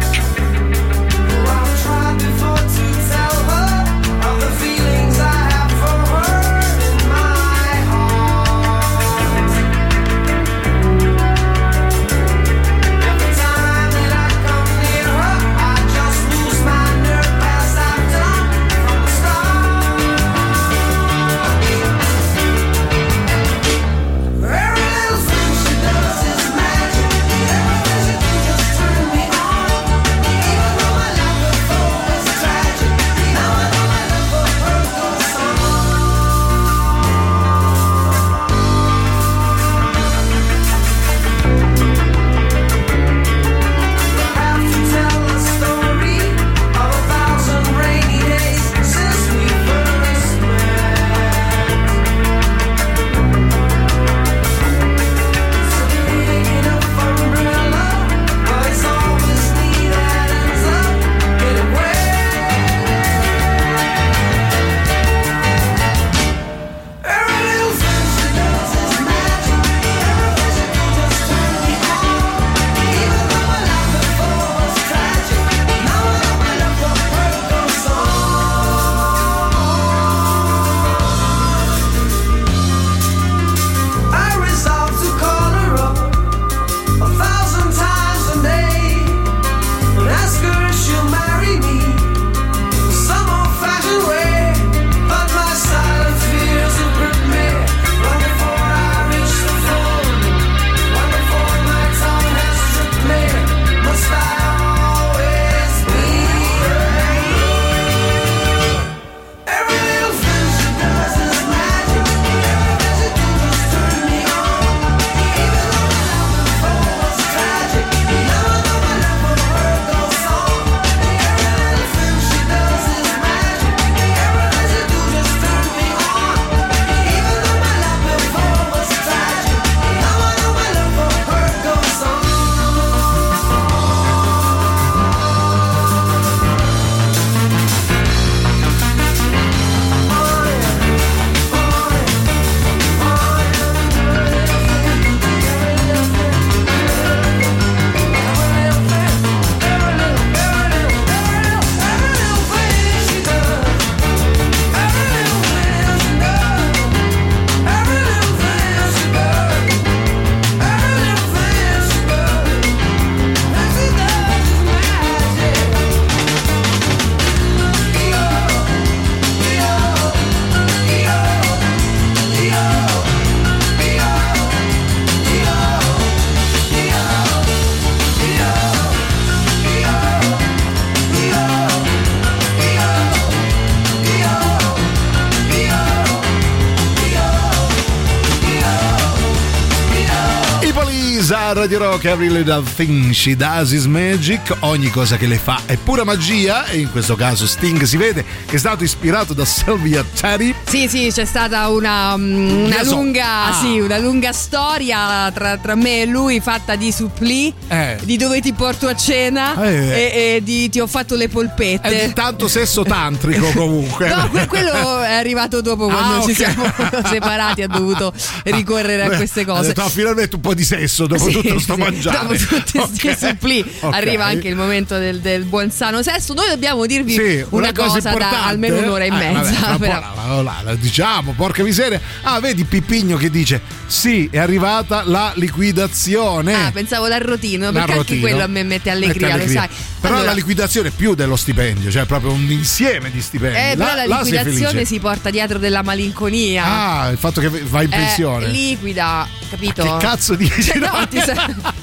Rock, every little thing she does is magic. Ogni cosa che le fa è pura magia. E in questo caso Sting si vede che è stato ispirato da Sylvia Teddy. Sì, sì, c'è stata una, mm, una lunga, Ah. sì, una lunga storia tra, tra me e lui fatta di supplì, Eh. di dove ti porto a cena Eh. e, e di ti ho fatto le polpette. È di tanto sesso tantrico [LAUGHS] comunque. No, que- quello è arrivato dopo quando Ah, ci siamo [LAUGHS] separati, ha dovuto ricorrere a queste cose. detto, "Ah, finalmente un po' di sesso dopo Sì, tutto sto sì, mangiare. Dopo tutti questi Ok. supplì Ok. arriva anche il momento del, del buon sano sesso. Noi dobbiamo dirvi Sì, una, cosa, da importante. almeno un'ora e Eh, mezza. vabbè, la- la- la- diciamo, porca miseria. Ah, vedi Pippigno che dice: Sì, è arrivata la liquidazione. Ah, pensavo l'arrotino, perché L'arrotino. anche quello a me mette allegria, Mette allegria. lo sai. Però Allora, la liquidazione è più dello stipendio, cioè proprio un insieme di stipendi. eh, però la Là sei liquidazione si porta dietro della malinconia. Ah, il fatto che vai in Eh, pensione. liquida, capito? Che cazzo dici? Cioè, no, ti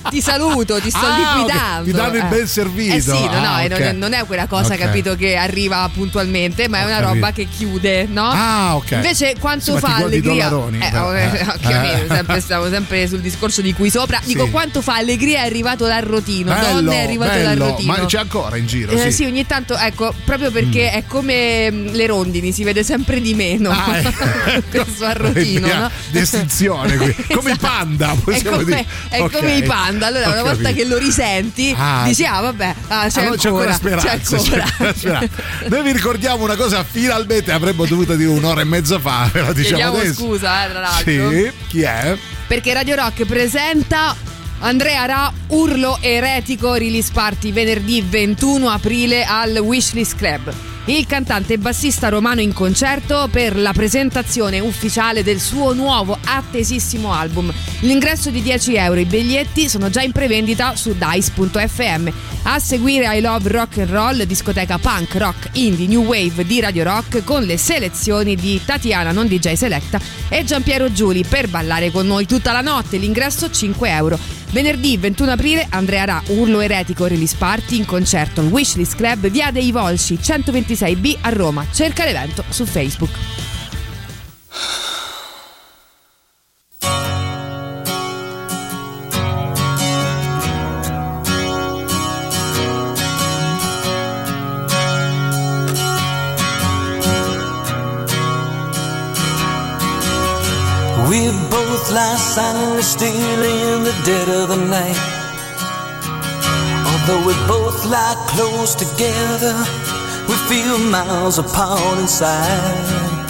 ti saluto, ti sto Ah, liquidando. Ti danno il Eh. ben servito. Eh sì, no, no, Ah, e non, è, quella cosa, Ok. capito, che arriva puntualmente, ma è una roba che chiude, no? Ah, ok. Invece quanto Sì, ma fa allegria? Eh, però. eh, [LAUGHS] Eh. Eh. sempre, stiamo sempre sul discorso di qui sopra. Dico Sì. quanto fa allegria è arrivato l'arrotino. Bello, Donne è arrivato bello. l'arrotino. Ma c'è ancora in giro, Eh, sì. sì, ogni tanto, ecco, proprio perché è come mm, le rondini, si vede sempre di meno Ah, [LAUGHS] ecco. questo arrotino, no? di estinzione qui. [LAUGHS] Come i Esatto. panda, È possiamo come, dire. è Ok. come i panda. Allora, Ho una volta capito. che lo risenti, Ah, dici: Ah, vabbè, ah, c'è, Ah, no, ancora, c'è speranza. c'è ancora. c'è. Noi vi ricordiamo una cosa, finalmente avremmo dovuto dire un'ora e mezza fa, ve la diciamo Chiediamo adesso. scusa, eh, tra l'altro. Sì, chi è? Perché Radio Rock presenta Andrea Ra Urlo Eretico Release Party venerdì 21 aprile al Wishlist Club. Il cantante e bassista romano in concerto per la presentazione ufficiale del suo nuovo attesissimo album. L'ingresso di 10 euro, i biglietti sono già in prevendita su dice.fm. A seguire I Love Rock and Roll, discoteca punk, rock, indie, new wave di Radio Rock con le selezioni di Tatiana Non DJ Selecta e Giampiero Giuli per ballare con noi tutta la notte. L'ingresso 5 euro. Venerdì 21 aprile Andrea Ra, Urlo Eretico Release Party in concerto al Wishlist Club via dei Volsci 126B a Roma. Cerca l'evento su Facebook. Both lie silently still in the dead of the night. Although we both lie close together, we feel miles apart inside.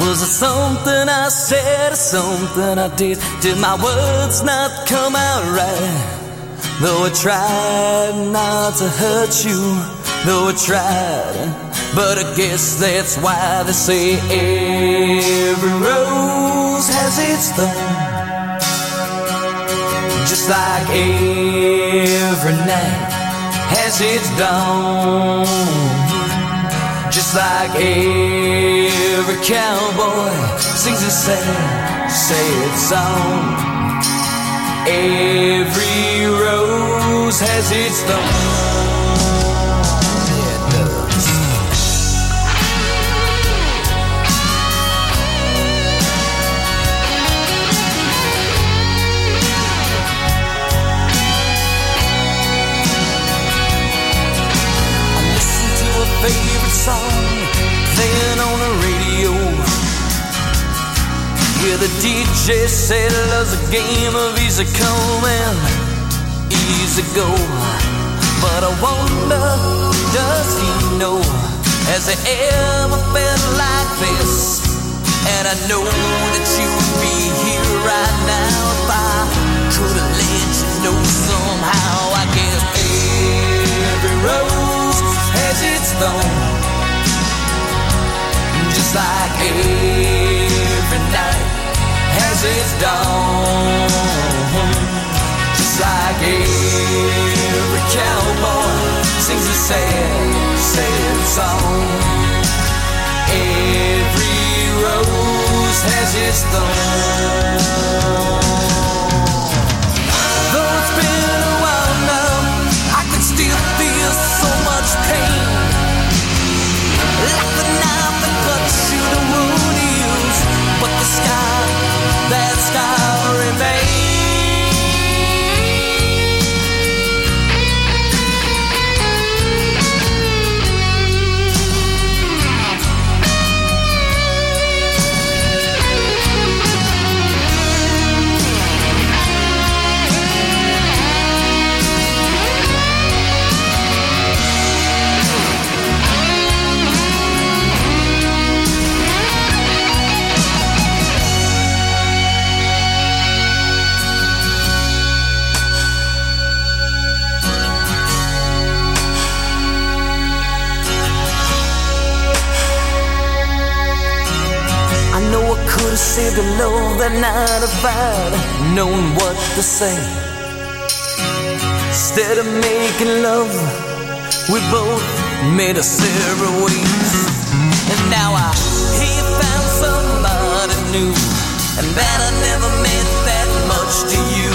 Was it something I said or something I did? Did my words not come out right? Though I tried not to hurt you, though I tried. But I guess that's why they say every rose has its thorn. Just like every night has its dawn. Just like every cowboy sings a sad, sad song. Every rose has its thorn. The DJ said love's a game of easy come and easy go. But I wonder, does he know? Has he ever felt like this? And I know that you would be here right now if I could have let you know somehow. I guess every rose has its thorn, just like every its dawn, just like every cowboy sings a sad, sad song. Every rose has its thorn. A love that night if I'd known what to say. Instead of making love, we both made us separate ways. And now I he found somebody new, and that I never meant that much much to you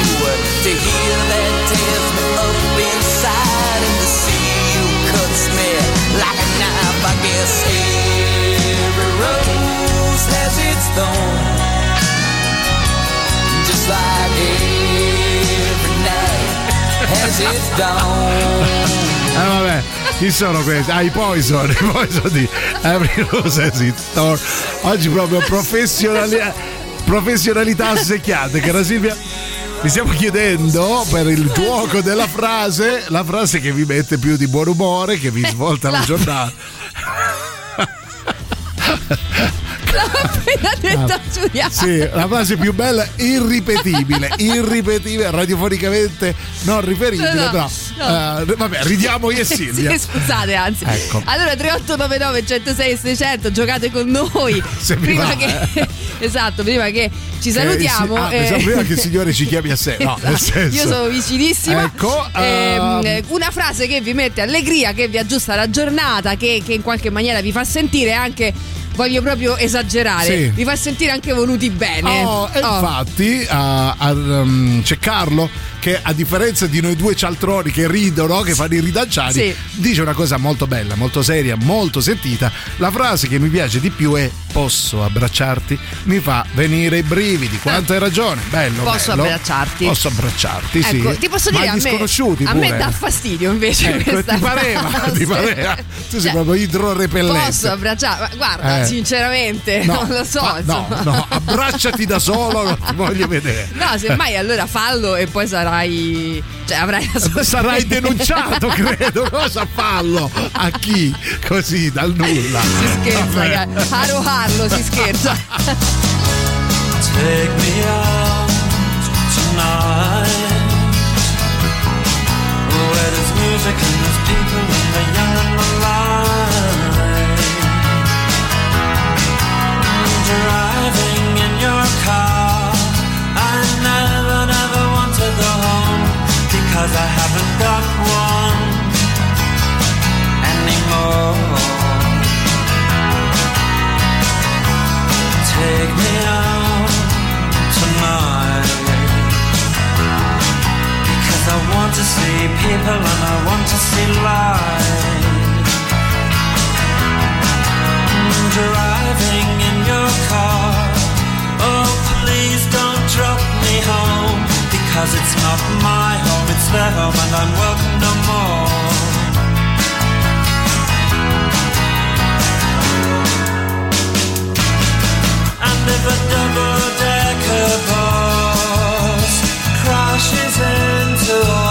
to hear that tears me up inside and to see you cuts me like a knife. I guess thorn, just like every night has its [LAUGHS] dawn. Eh vabbè, chi sono questi? Ah, i Poison, i Poison di Every Rose Has Its Thorn. Oggi proprio professionali- professionalità assecchiate, cara Silvia. Mi stiamo chiedendo per il gioco della frase, la frase che vi mette più di buon umore, che vi svolta la- giornata. L'ho appena detto Ah, Giulia. Sì, la frase più bella, irripetibile, [LAUGHS] irripetibile, radiofonicamente non riferibile, No, però no. eh, vabbè, ridiamo io e Silvia. Sì, scusate, anzi. Ecco. Allora 3899 106 600 giocate con noi. Se prima va, che [LAUGHS] Esatto, prima che ci salutiamo. Eh, sì, ah, eh, pensavo prima che il signore ci chiami a sé. No, [LAUGHS] nel Esatto. senso. Io sono vicinissima. Ecco, Ehm, ehm, una frase che vi mette allegria, che vi aggiusta la giornata, che, che in qualche maniera vi fa sentire anche. Voglio proprio esagerare, Sì. vi fa sentire anche voluti bene. Oh, e Oh. infatti ah, ah, um, c'è Carlo che a differenza di noi due cialtroni che ridono, che fanno i ridanciari, Sì. dice una cosa molto bella, molto seria, molto sentita. La frase che mi piace di più è posso abbracciarti? Mi fa venire i brividi. Quanto hai ragione, bello. Posso bello. abbracciarti? Posso abbracciarti, sì. Ecco, ti posso Ma dire a agli me, sconosciuti a me dà fastidio invece Ecco, questa ti pareva, frase. ti pareva. Tu sei Cioè, proprio idrorepellente. Posso abbracciare? Ma Guarda, Eh. sinceramente, No, non lo so. ma- no, no, abbracciati da solo, non ti voglio vedere. No, semmai allora fallo e poi sarai. Cioè, avrai la sua Sarai denunciato, [LAUGHS] credo. Cosa fallo? A chi? Così, dal nulla. Si scherza, Vabbè. ragazzi. a roharlo si scherza. Take me out tonight Where there's music and there's people Because I haven't got one anymore. Take me out tonight Because I want to see people and I want to see light mm, Driving in your car. Oh please don't drop Because it's not my home, it's their home and I'm welcome no more. And if a double-decker bus crashes into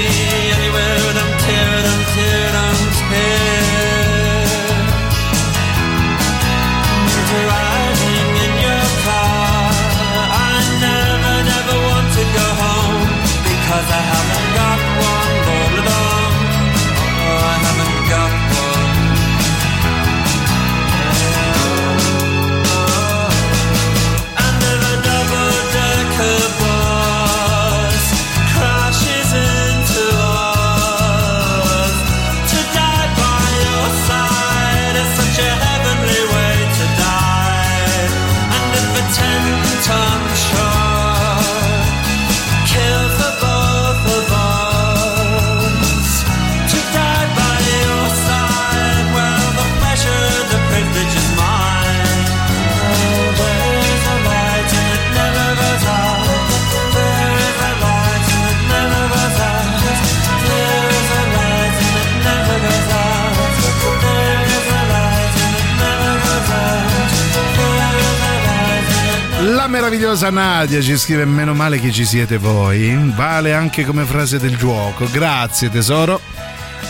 meravigliosa Nadia ci scrive meno male che ci siete voi. Vale anche come frase del gioco. Grazie tesoro.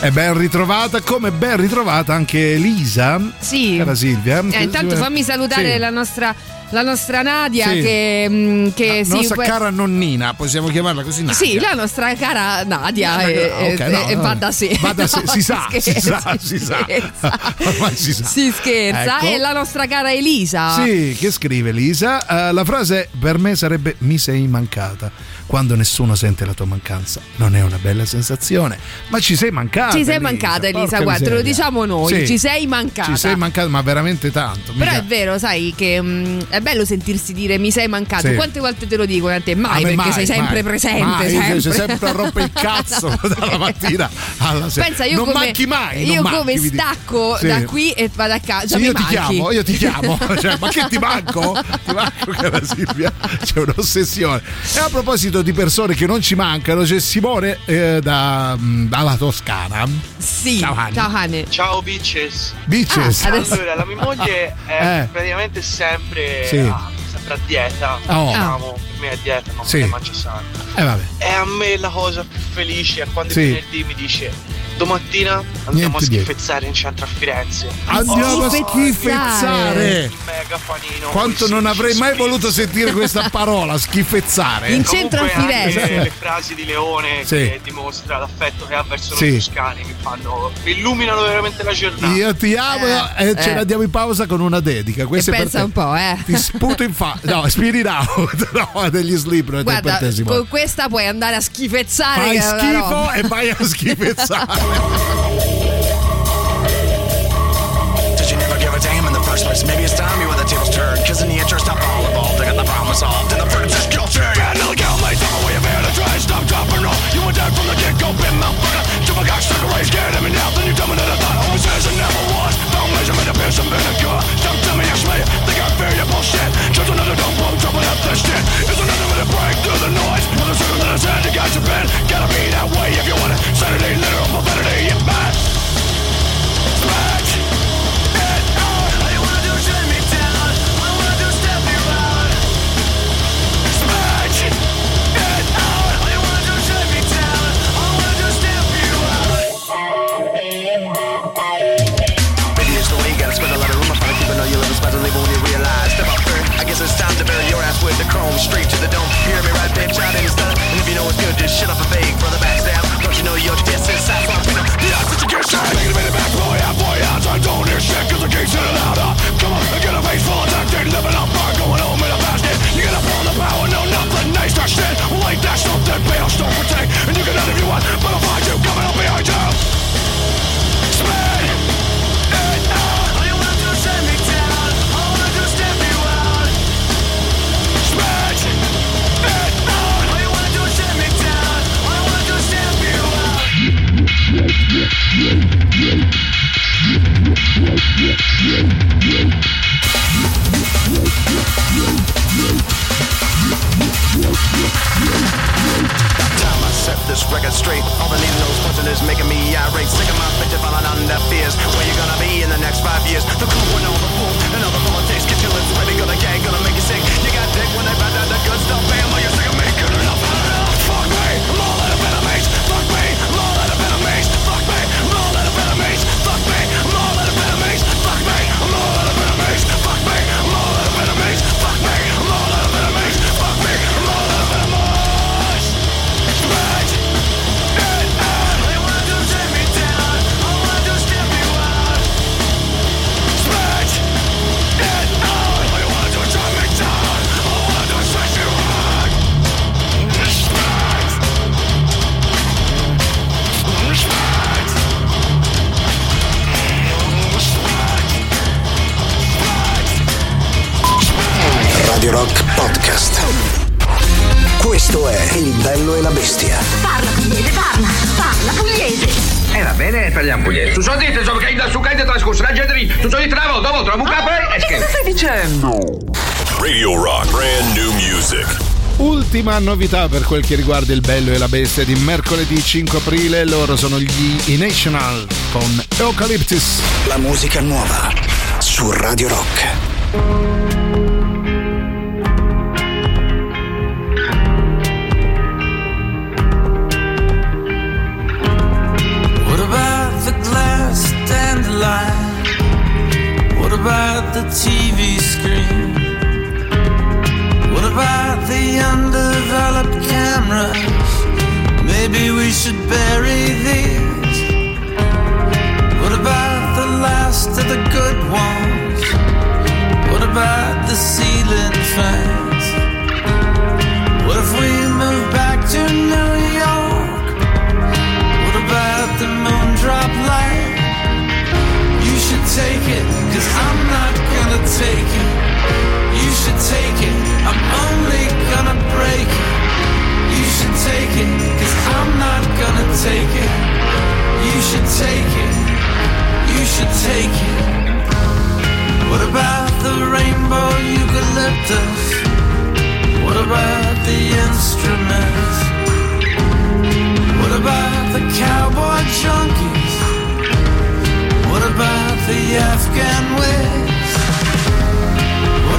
E ben ritrovata, come ben ritrovata anche Elisa. Sì. Cara Silvia. Eh, intanto fammi salutare Sì. la nostra la nostra Nadia Sì. che, mm, che La nostra può- cara nonnina, possiamo chiamarla così Nadia. Sì, la nostra cara Nadia Ah, e, ok, e- no, e no. va da sé. Va da sé, [LAUGHS] si sa, si sa, [LAUGHS] si sa. scherza. Ormai si sa. Si scherza. Ecco. E la nostra cara Elisa. Sì, che scrive Lisa? Eh, la frase per me sarebbe mi sei mancata. Quando nessuno sente la tua mancanza, non è una bella sensazione, ma ci sei mancata. Ci sei Elisa, mancata Elisa, guarda, te lo diciamo noi, Sì. ci sei mancata. Ci sei mancata, ma veramente tanto. Però mica- è vero, sai che mm, è bello sentirsi dire mi sei mancato. Sì. Quante volte te lo a te? Mai, A perché mai, sei sempre mai, presente. mai, sempre. Sei sempre a rompere il cazzo [LAUGHS] dalla mattina alla sera. Pensa, io non come, manchi mai. io manchi, come dico. stacco Sì. da qui e vado a casa. Mi io ti manchi. chiamo, io ti chiamo. [LAUGHS] Cioè, ma che ti manco? Ti manco, cara Silvia. C'è un'ossessione. E a proposito di persone che non ci mancano, c'è Simone eh, da- dalla Toscana. Sì, Ciao, Hanni. ciao Hane. Ciao bitches. Bitches. Ah, adesso- Allora, la mia moglie è [LAUGHS] Eh. praticamente sempre, Sì. a, sempre a dieta. Oh. Diciamo, per me è dieta, ma Sì. mangia sano. Eh vabbè. E a me la cosa più felice è quando Sì. il venerdì mi dice domattina andiamo Niente a schifezzare in centro a Firenze. Andiamo a schifezzare. Mega panino. Quanto non avrei mai voluto sentire questa [LAUGHS] parola, schifezzare. In centro a Firenze. le frasi di Leone Sì. che dimostra l'affetto che ha verso Sì. noi toscani mi fanno mi illuminano veramente la giornata. Io ti amo Eh, e ce eh. la diamo in pausa con una dedica. E Questa è per pensa te. un po', eh. Ti sputo in faccia. [LAUGHS] No, Spirit Out. [LAUGHS] No, degli è Guarda, per te, Simone. con questa puoi andare a schifezzare. Fai è schifo e vai a schifezzare. Did you never give a damn in the first place? Maybe it's time you were the tables turned. Cause in the interest of all involved, I got the problem solved. And the verdict is guilty. Time away, try. Stop, drop, and roll. You were dead from the get go, a cock, stuck me now. Then you never was. Don't measure me to pierce and vinegar. Me, me. Think I fear your bullshit. Just another dumb blow, trouble up this shit. It's another minute break through the noise. Another circle that has had, you got your bed. Gotta be that way if you want it. Saturday, literal profanity, bad. novità per quel che riguarda il bello e la bestia di mercoledì 5 aprile, loro sono gli E-National con Eucalyptus. La musica nuova su Radio Rock. What about the glass and the light? What about the TV screen? What about the undeveloped cameras? Maybe we should bury these. What about the last of the good ones? What about the ceiling fans? What if we move back to New York? What about the moon drop light? You should take it, cause I'm not gonna take it. You should take it, I'm only gonna break it. You should take it, cause I'm not gonna take it. You should take it, you should take it. What about the rainbow eucalyptus? What about the instruments? What about the cowboy junkies? What about the Afghan wigs?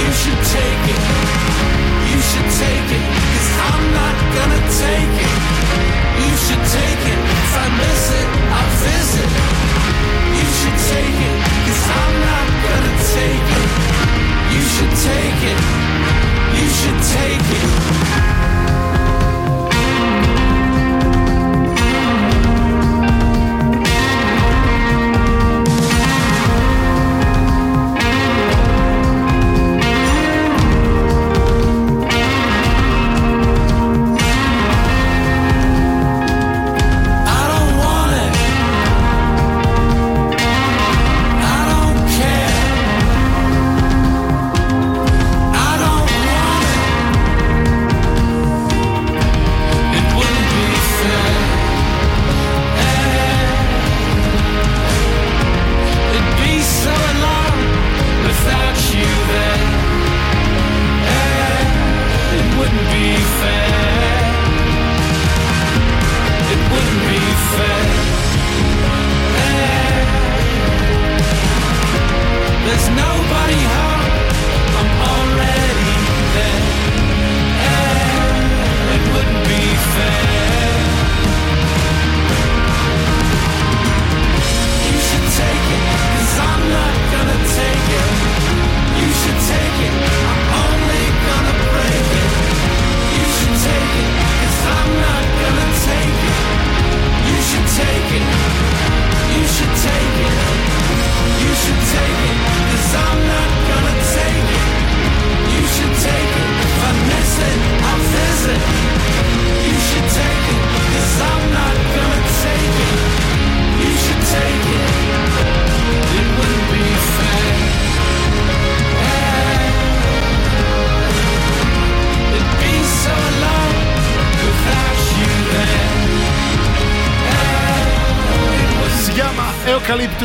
you should take it. You should take it, cause I'm not gonna take it. You should take it, if I miss it, I'll visit. You should take it, cause I'm not gonna take it. You should take it, you should take it.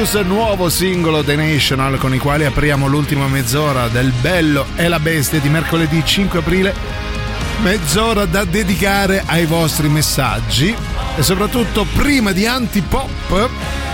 Eucalyptus, nuovo singolo The National con i quali apriamo l'ultima mezz'ora del Bello e la Bestia di mercoledì 5 aprile. Mezz'ora da dedicare ai vostri messaggi e soprattutto prima di antipop.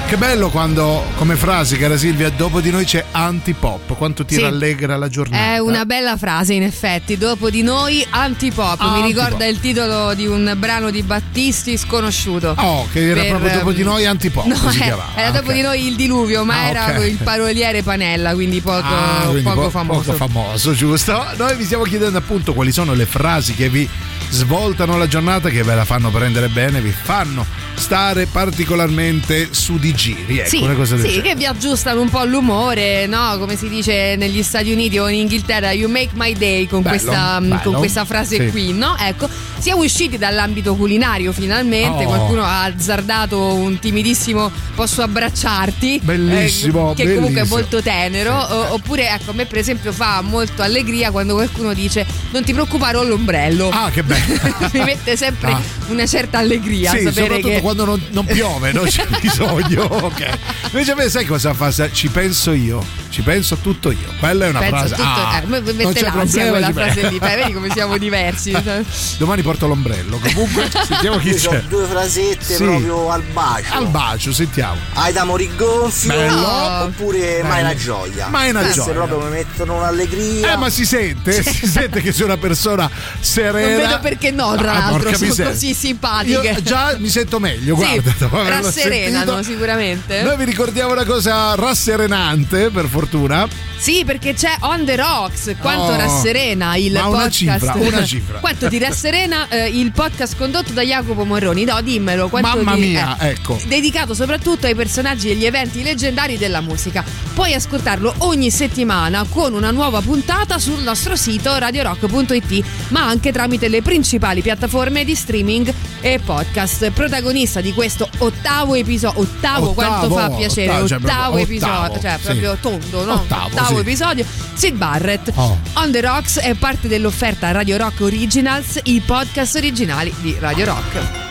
Che bello quando, come frase, cara Silvia, dopo di noi c'è antipop. Quanto ti Sì. rallegra la giornata. È una bella frase, in effetti. Dopo di noi, antipop. Mi Antipop. ricorda il titolo di un brano di Battisti sconosciuto. Oh, che era Per, proprio dopo ehm, di noi antipop. No, si eh, chiamava. era dopo Ok. di noi il diluvio, ma Ah, era ok. il paroliere Panella, quindi poco, Ah, quindi poco po- famoso. poco famoso, giusto? Noi vi stiamo chiedendo appunto quali sono le frasi che vi svoltano la giornata, che ve la fanno prendere bene, vi fanno stare particolarmente su di giri. Ecco, sì, una cosa del sì, genere. che vi aggiustano un po' l'umore, no? Come si dice negli Stati Uniti o in Inghilterra, you make my day con, Bello, questa, bello. con questa frase Sì. qui, no? Ecco, siamo usciti dall'ambito culinario finalmente, Oh. qualcuno ha azzardato un timidissimo posso abbracciarti. Bellissimo, eh, che comunque è bellissimo. molto tenero. o- oppure, ecco, a me per esempio fa molto allegria quando qualcuno dice non ti preoccupare ho l'ombrello. Ah, che bello. [LAUGHS] Mi mette sempre Ah. Una certa allegria Sì, sapere soprattutto che quando non, non piove, non c'è [LAUGHS] bisogno. ok. Invece a me sai cosa fa? Ci penso io, ci penso tutto io. Quella è una penso frase. tutto, ah, eh, mette c'è l'ansia problema, quella frase lì, Beh, vedi come siamo diversi. [LAUGHS] Domani porto l'ombrello. Comunque, [LAUGHS] sentiamo chi c'è. due frasette Sì. proprio al bacio. Al bacio, sentiamo. Hai da morire gonfio Bello. oppure mai una gioia. Mai una Queste gioia. proprio mi mettono un'allegria. Eh, ma si sente, si sente che sei una persona serena. Non vedo perché no, tra Ah, l'altro, sono miseria. così simpatiche. Io già mi sento meglio, Sì, guarda. rasserenano sentito. sicuramente. Noi vi ricordiamo una cosa rasserenante, per fortuna. Sì, perché c'è On the Rocks. Quanto Oh, rasserena il ma una podcast. cifra, una cifra. quanto ti rasserena eh, il podcast condotto da Jacopo Morroni? No, dimmelo. Mamma ti- mia, eh, ecco. Dedicato soprattutto ai personaggi e agli eventi leggendari della musica. Puoi ascoltarlo ogni settimana con una nuova puntata sul nostro sito radiorock.it, ma anche tramite le principali piattaforme di streaming e podcast. Protagonista di questo ottavo episodio. Ottavo, quanto fa Ottavo, piacere? ottavo, cioè, ottavo episodio, ottavo, cioè sì. proprio tondo, no? Ottavo, sì. episodio. Sid Barrett. Oh. On the Rocks è parte dell'offerta Radio Rock Originals, i podcast originali di Radio Rock.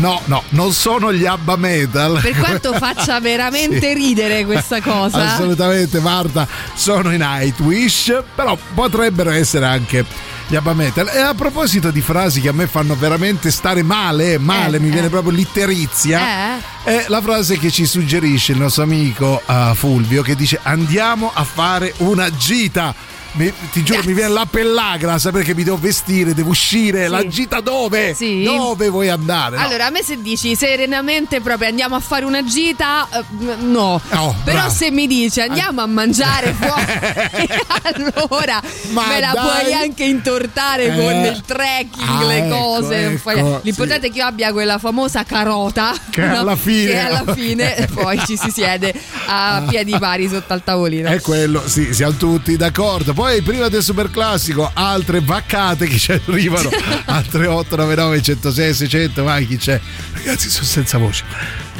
No, no, no, non sono gli Abba Metal. Per quanto [LAUGHS] faccia veramente Sì. ridere questa cosa. Assolutamente, Marta, sono i Nightwish, però potrebbero essere anche gli Abba Metal. E a proposito di frasi che a me fanno veramente stare male, male, Eh, mi eh. viene proprio l'itterizia, Eh? è la frase che ci suggerisce il nostro amico eh, Fulvio che dice andiamo a fare una gita. Mi- ti giuro, mi viene la pellagra sapere che mi devo vestire, devo uscire. La gita dove? Sì. Dove vuoi andare? No. Allora, a me se dici serenamente proprio andiamo a fare una gita, eh, no. Oh, Però bravo. se mi dici andiamo a mangiare [LAUGHS] fuori, allora Ma me la dai. puoi anche intortare Eh. con il trekking, Ah, le ecco, cose. ecco, fai- L'importante è che io abbia quella famosa carota Che alla fine- che alla fine [LAUGHS] poi ci si siede a piedi pari sotto al tavolino. È quello, sì, siamo tutti d'accordo. Poi prima del super classico, altre vaccate che ci arrivano. [LAUGHS] altre 899 106 600, vai chi c'è? Ragazzi, sono senza voce.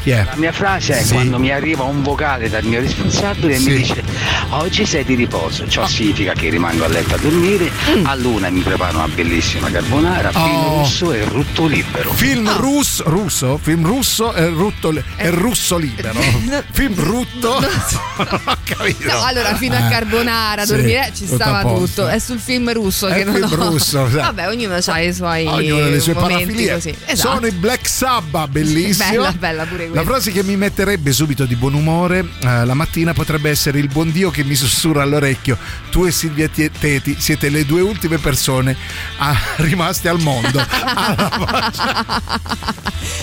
Chi è? La mia frase è Sì. quando mi arriva un vocale dal mio responsabile e Sì. mi dice oggi sei di riposo, ciò significa che rimango a letto a dormire, a luna mi preparo una bellissima carbonara, Oh. vino rosso e rutto libero. Film russo, russo, film russo e, rutto, e russo libero. [LAUGHS] Film rutto. non [LAUGHS] ho capito. No, allora fino a Eh, Carbonara, sì, dormire ci tutto a stava tutto. È sul film russo È che non film ho. russo, sì. [LAUGHS] Vabbè, ognuno ha i suoi Ognuno le sue momenti parafilie. così. Esatto. Sono i Black Sabbath, bellissimo. Bella, bella pure La frase che mi metterebbe subito di buon umore eh, la mattina potrebbe essere il buon Dio che mi sussurra all'orecchio. Tu e Silvia Teti siete le due ultime persone ah, [LAUGHS] rimaste al mondo. [LAUGHS]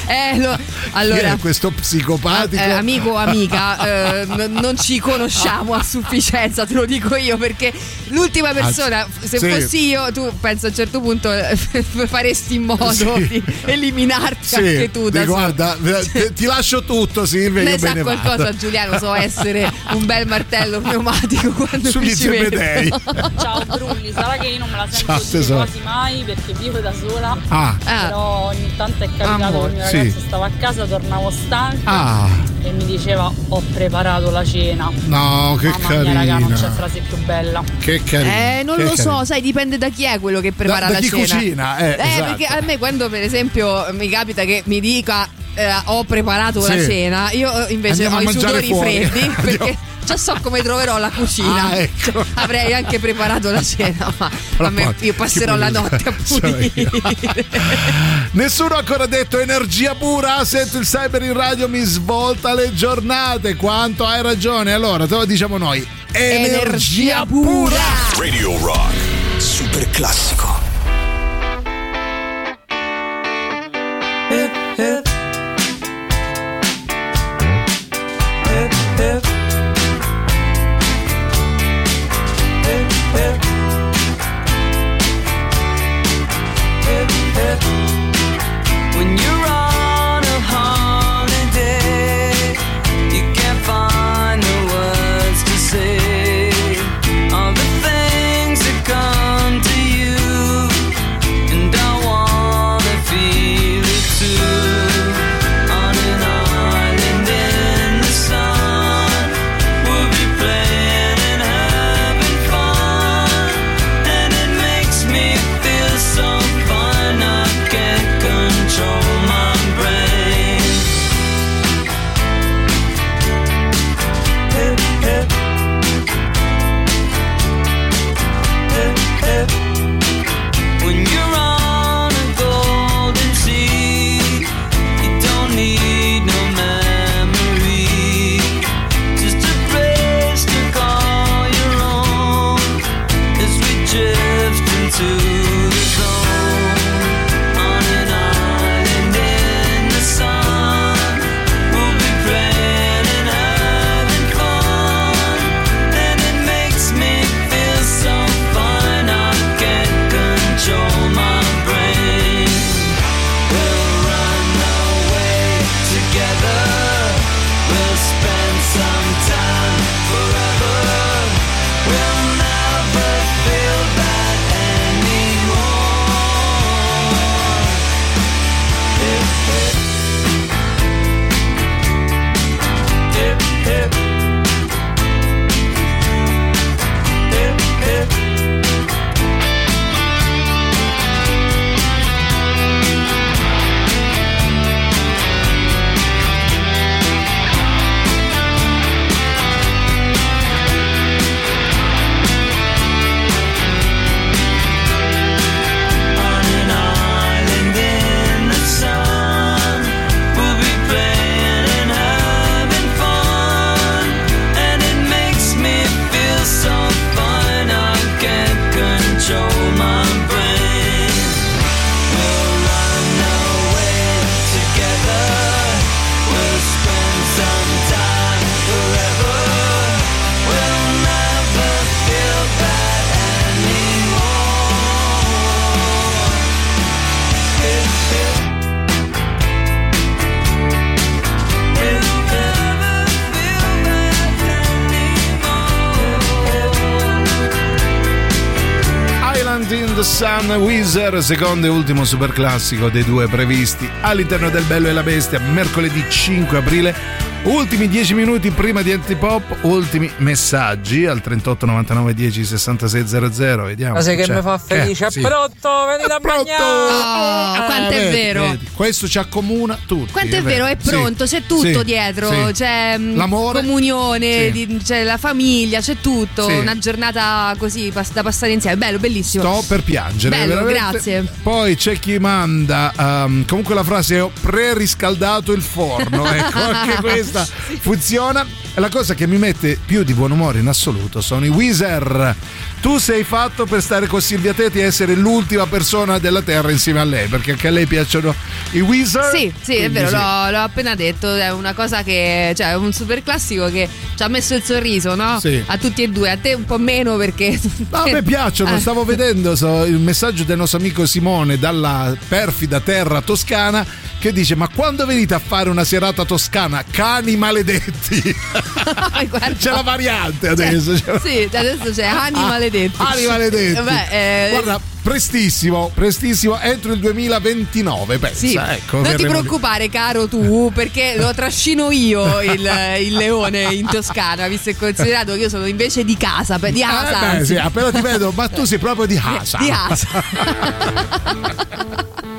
Eh, lo- allora, questo psicopatico? eh, amico o amica, eh, n- non ci conosciamo a sufficienza, te lo dico io, perché l'ultima persona, se Ah, sì. fossi io, tu penso a un certo punto eh, [LAUGHS] faresti in modo Sì. di eliminarti Sì, anche tu da guarda, ti, ti lascio tutto, Silvia. Ne io sa qualcosa vado. Giuliano, so essere un bel martello pneumatico quando Sugli mi ci vedo. zebedei. [LAUGHS] Ciao Brulli, sarà che io non me la sento Ciao, quasi mai perché vivo da sola. Ah. Però ogni tanto è capitato Amore. che il mio Sì. ragazzo stava a casa, tornavo stanca Ah. e mi diceva ho preparato la cena. No, che Mamma mia raga, non c'è carina. frase più bella. Che carino. Eh, non che lo carino. so, sai, dipende da chi è quello che prepara Da- da la chi cena. cucina, eh, esatto. perché a me quando per esempio mi capita che mi dica eh, ho preparato la Sì. cena, io eh, invece Andiamo ho i sudori fuori. freddi [LAUGHS] perché già so come troverò la cucina. Ah, ecco. [LAUGHS] Avrei anche preparato la cena, ma a me, io passerò la notte a pulire. [LAUGHS] Nessuno ha ancora detto energia pura. Sento il cyber in radio, mi svolta le giornate. Quanto hai ragione. Allora, te lo diciamo noi. Energia, pura. Radio Rock. Super classico. Wizard, secondo e ultimo super classico dei due previsti all'interno del Bello e la Bestia, mercoledì 5 aprile. Ultimi 10 minuti prima di Antipop, ultimi messaggi al 38 99 10 66 00. Vediamo. Ma sai che c'è. mi fa felice? Eh, È sì. pronto, venite a mangiare! Oh, quanto è vedi, vero. vedi, questo ci accomuna tutti. Quanto è vero, è Sì, pronto, c'è tutto sì, dietro, sì. c'è mm, L'amore. comunione, Sì. di- c'è la famiglia, c'è tutto, Sì. una giornata così da passare insieme, bello, bellissimo. Sto per piangere. Bello, veramente. grazie. Poi c'è chi manda. ehm, comunque la frase è ho pre-riscaldato il forno. [LAUGHS] Ecco, anche questa [LAUGHS] funziona. E la cosa che mi mette più di buon umore in assoluto sono i Weezer. Tu sei fatto per stare con Silvia Teti e essere l'ultima persona della terra insieme a lei, perché anche a lei piacciono i Weezer. Sì, sì, è vero, sì. l'ho, l'ho appena detto, è una cosa che, cioè, è un super classico che ci ha messo il sorriso, no? Sì. A tutti e due, a te un po' meno perché... No, a me piacciono, Ah. [LAUGHS] stavo vedendo so, il messaggio del nostro amico Simone dalla perfida terra toscana che dice ma quando venite a fare una serata toscana cani maledetti [LAUGHS] c'è la variante adesso Cioè, sì, adesso c'è Ani Ah, Maledetti. Ani maledetti Beh, eh, guarda prestissimo prestissimo entro il 2029 pensa Sì. ecco, non ti verremo lì. preoccupare, caro tu, perché lo trascino io il, il leone in Toscana, visto e considerato che io sono invece di casa, di Eh, Asa. beh, sì, appena ti vedo ma tu sei proprio di Hasa Di Asa. [LAUGHS]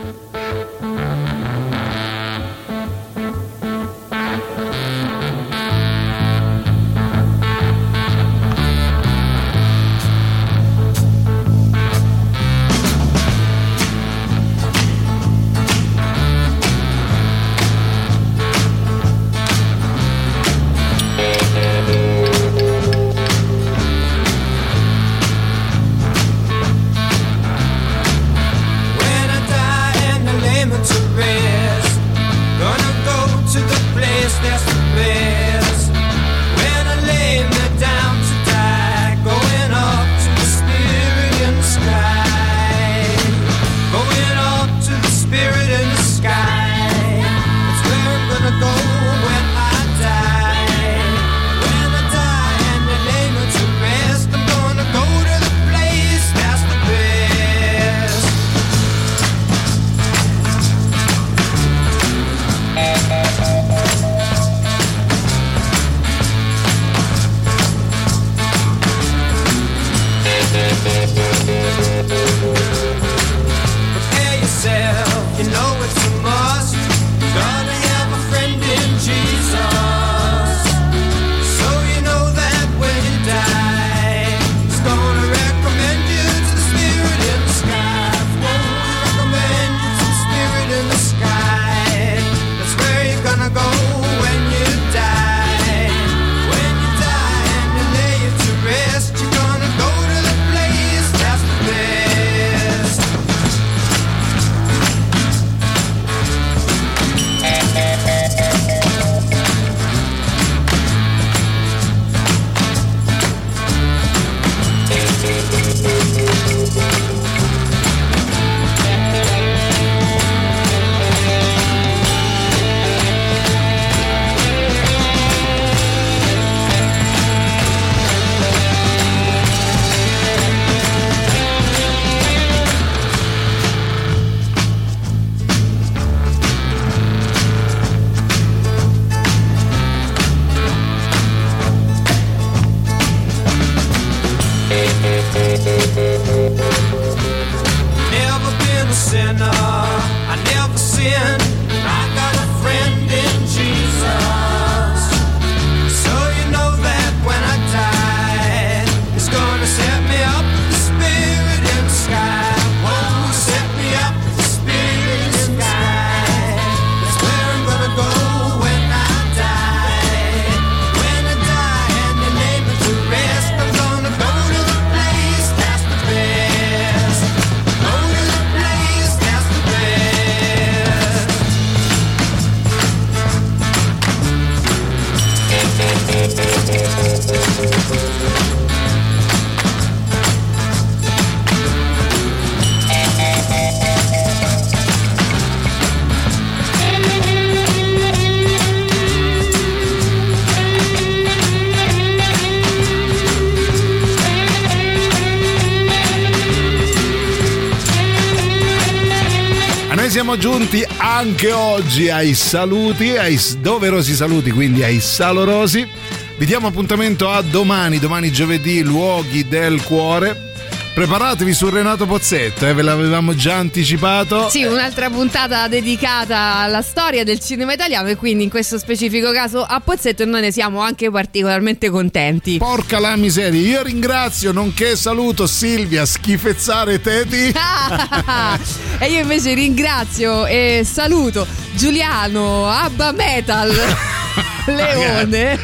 oggi ai saluti, ai doverosi saluti, quindi ai salorosi. Vi diamo appuntamento a domani, domani giovedì, luoghi del cuore. Preparatevi su Renato Pozzetto, eh, ve l'avevamo già anticipato. Sì, un'altra puntata dedicata alla storia del cinema italiano e quindi in questo specifico caso a Pozzetto e noi ne siamo anche particolarmente contenti. Porca la miseria, io ringrazio, nonché saluto Silvia Schifezzare Teti. [LAUGHS] e io invece ringrazio e saluto Giuliano Abba Metal [LAUGHS] Leone.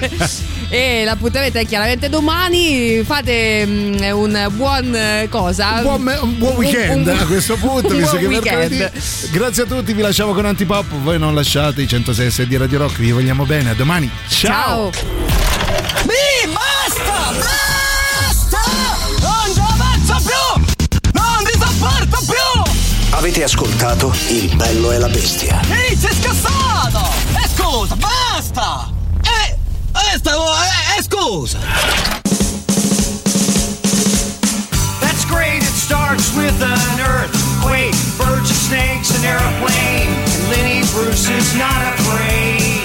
E l'appuntamento è chiaramente domani. Fate mm, un buon eh, cosa? Un buon, me- un buon weekend un- a questo punto, un visto che mercoledì. weekend. Grazie a tutti, vi lasciamo con Antipop. Voi non lasciate i 106 di Radio Rock, vi vogliamo bene. A domani. Ciao. Mi basta! Basta! Avete ascoltato Il bello e la bestia. Ehi, sei scassato! E scusa, basta! Eh, eh, stavo, eh, eh, scusa! That's great, it starts with an earthquake, birds and snakes, an airplane, and Lenny Bruce is not afraid.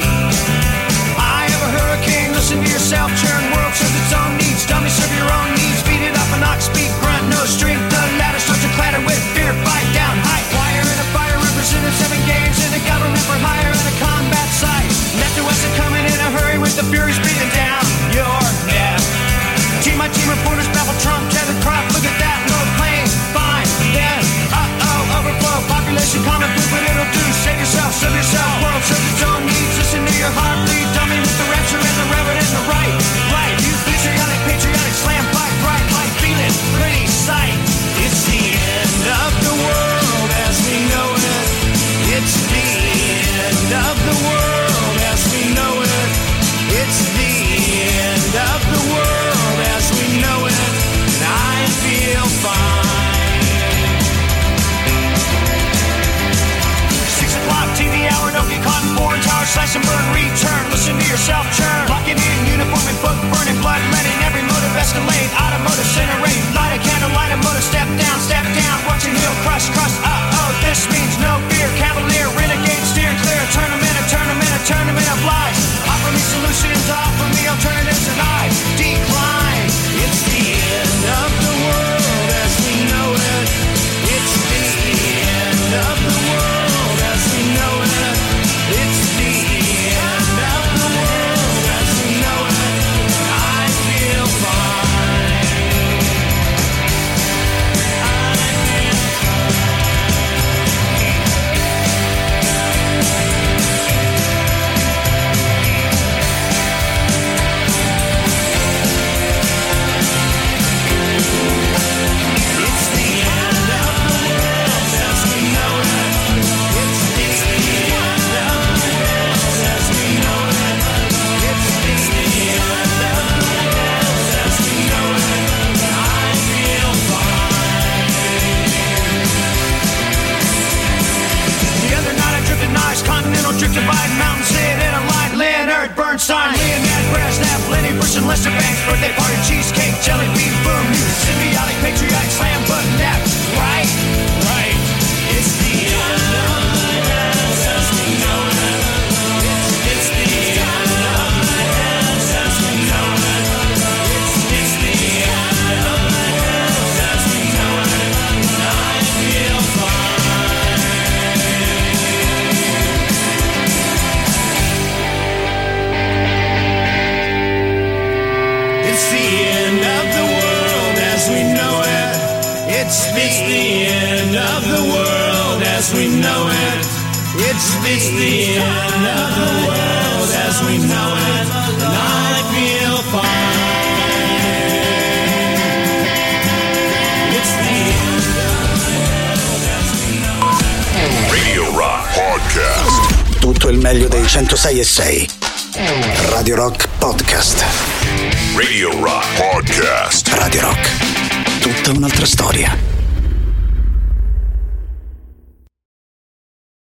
I have a hurricane, listen to yourself, churn, world serves its own needs, dummy serve your own needs, beat it up an ox, speak, grunt, no strength, the ladder starts to clatter with fear, the fury's beating down your neck. Team my team reporters babble Trump, tether crop, look at that, no plane, fine, then, uh-oh, overflow, population common food, but it'll do, save yourself, serve yourself, world serves its own slash and burn, return, listen to yourself churn. Lester Banks, birthday party, cheesecake, jelly bean, boom, symbiotic, patriotic, slam It's the, end of the world as we know it. It's the, it's the end of the world as we know it. And I feel fine. It's the end of the world as we know it. Radio Rock Podcast. Tutto il meglio dei 106 e 6. Radio Rock Podcast. Radio Rock Podcast. Radio Rock. Tutta un'altra storia.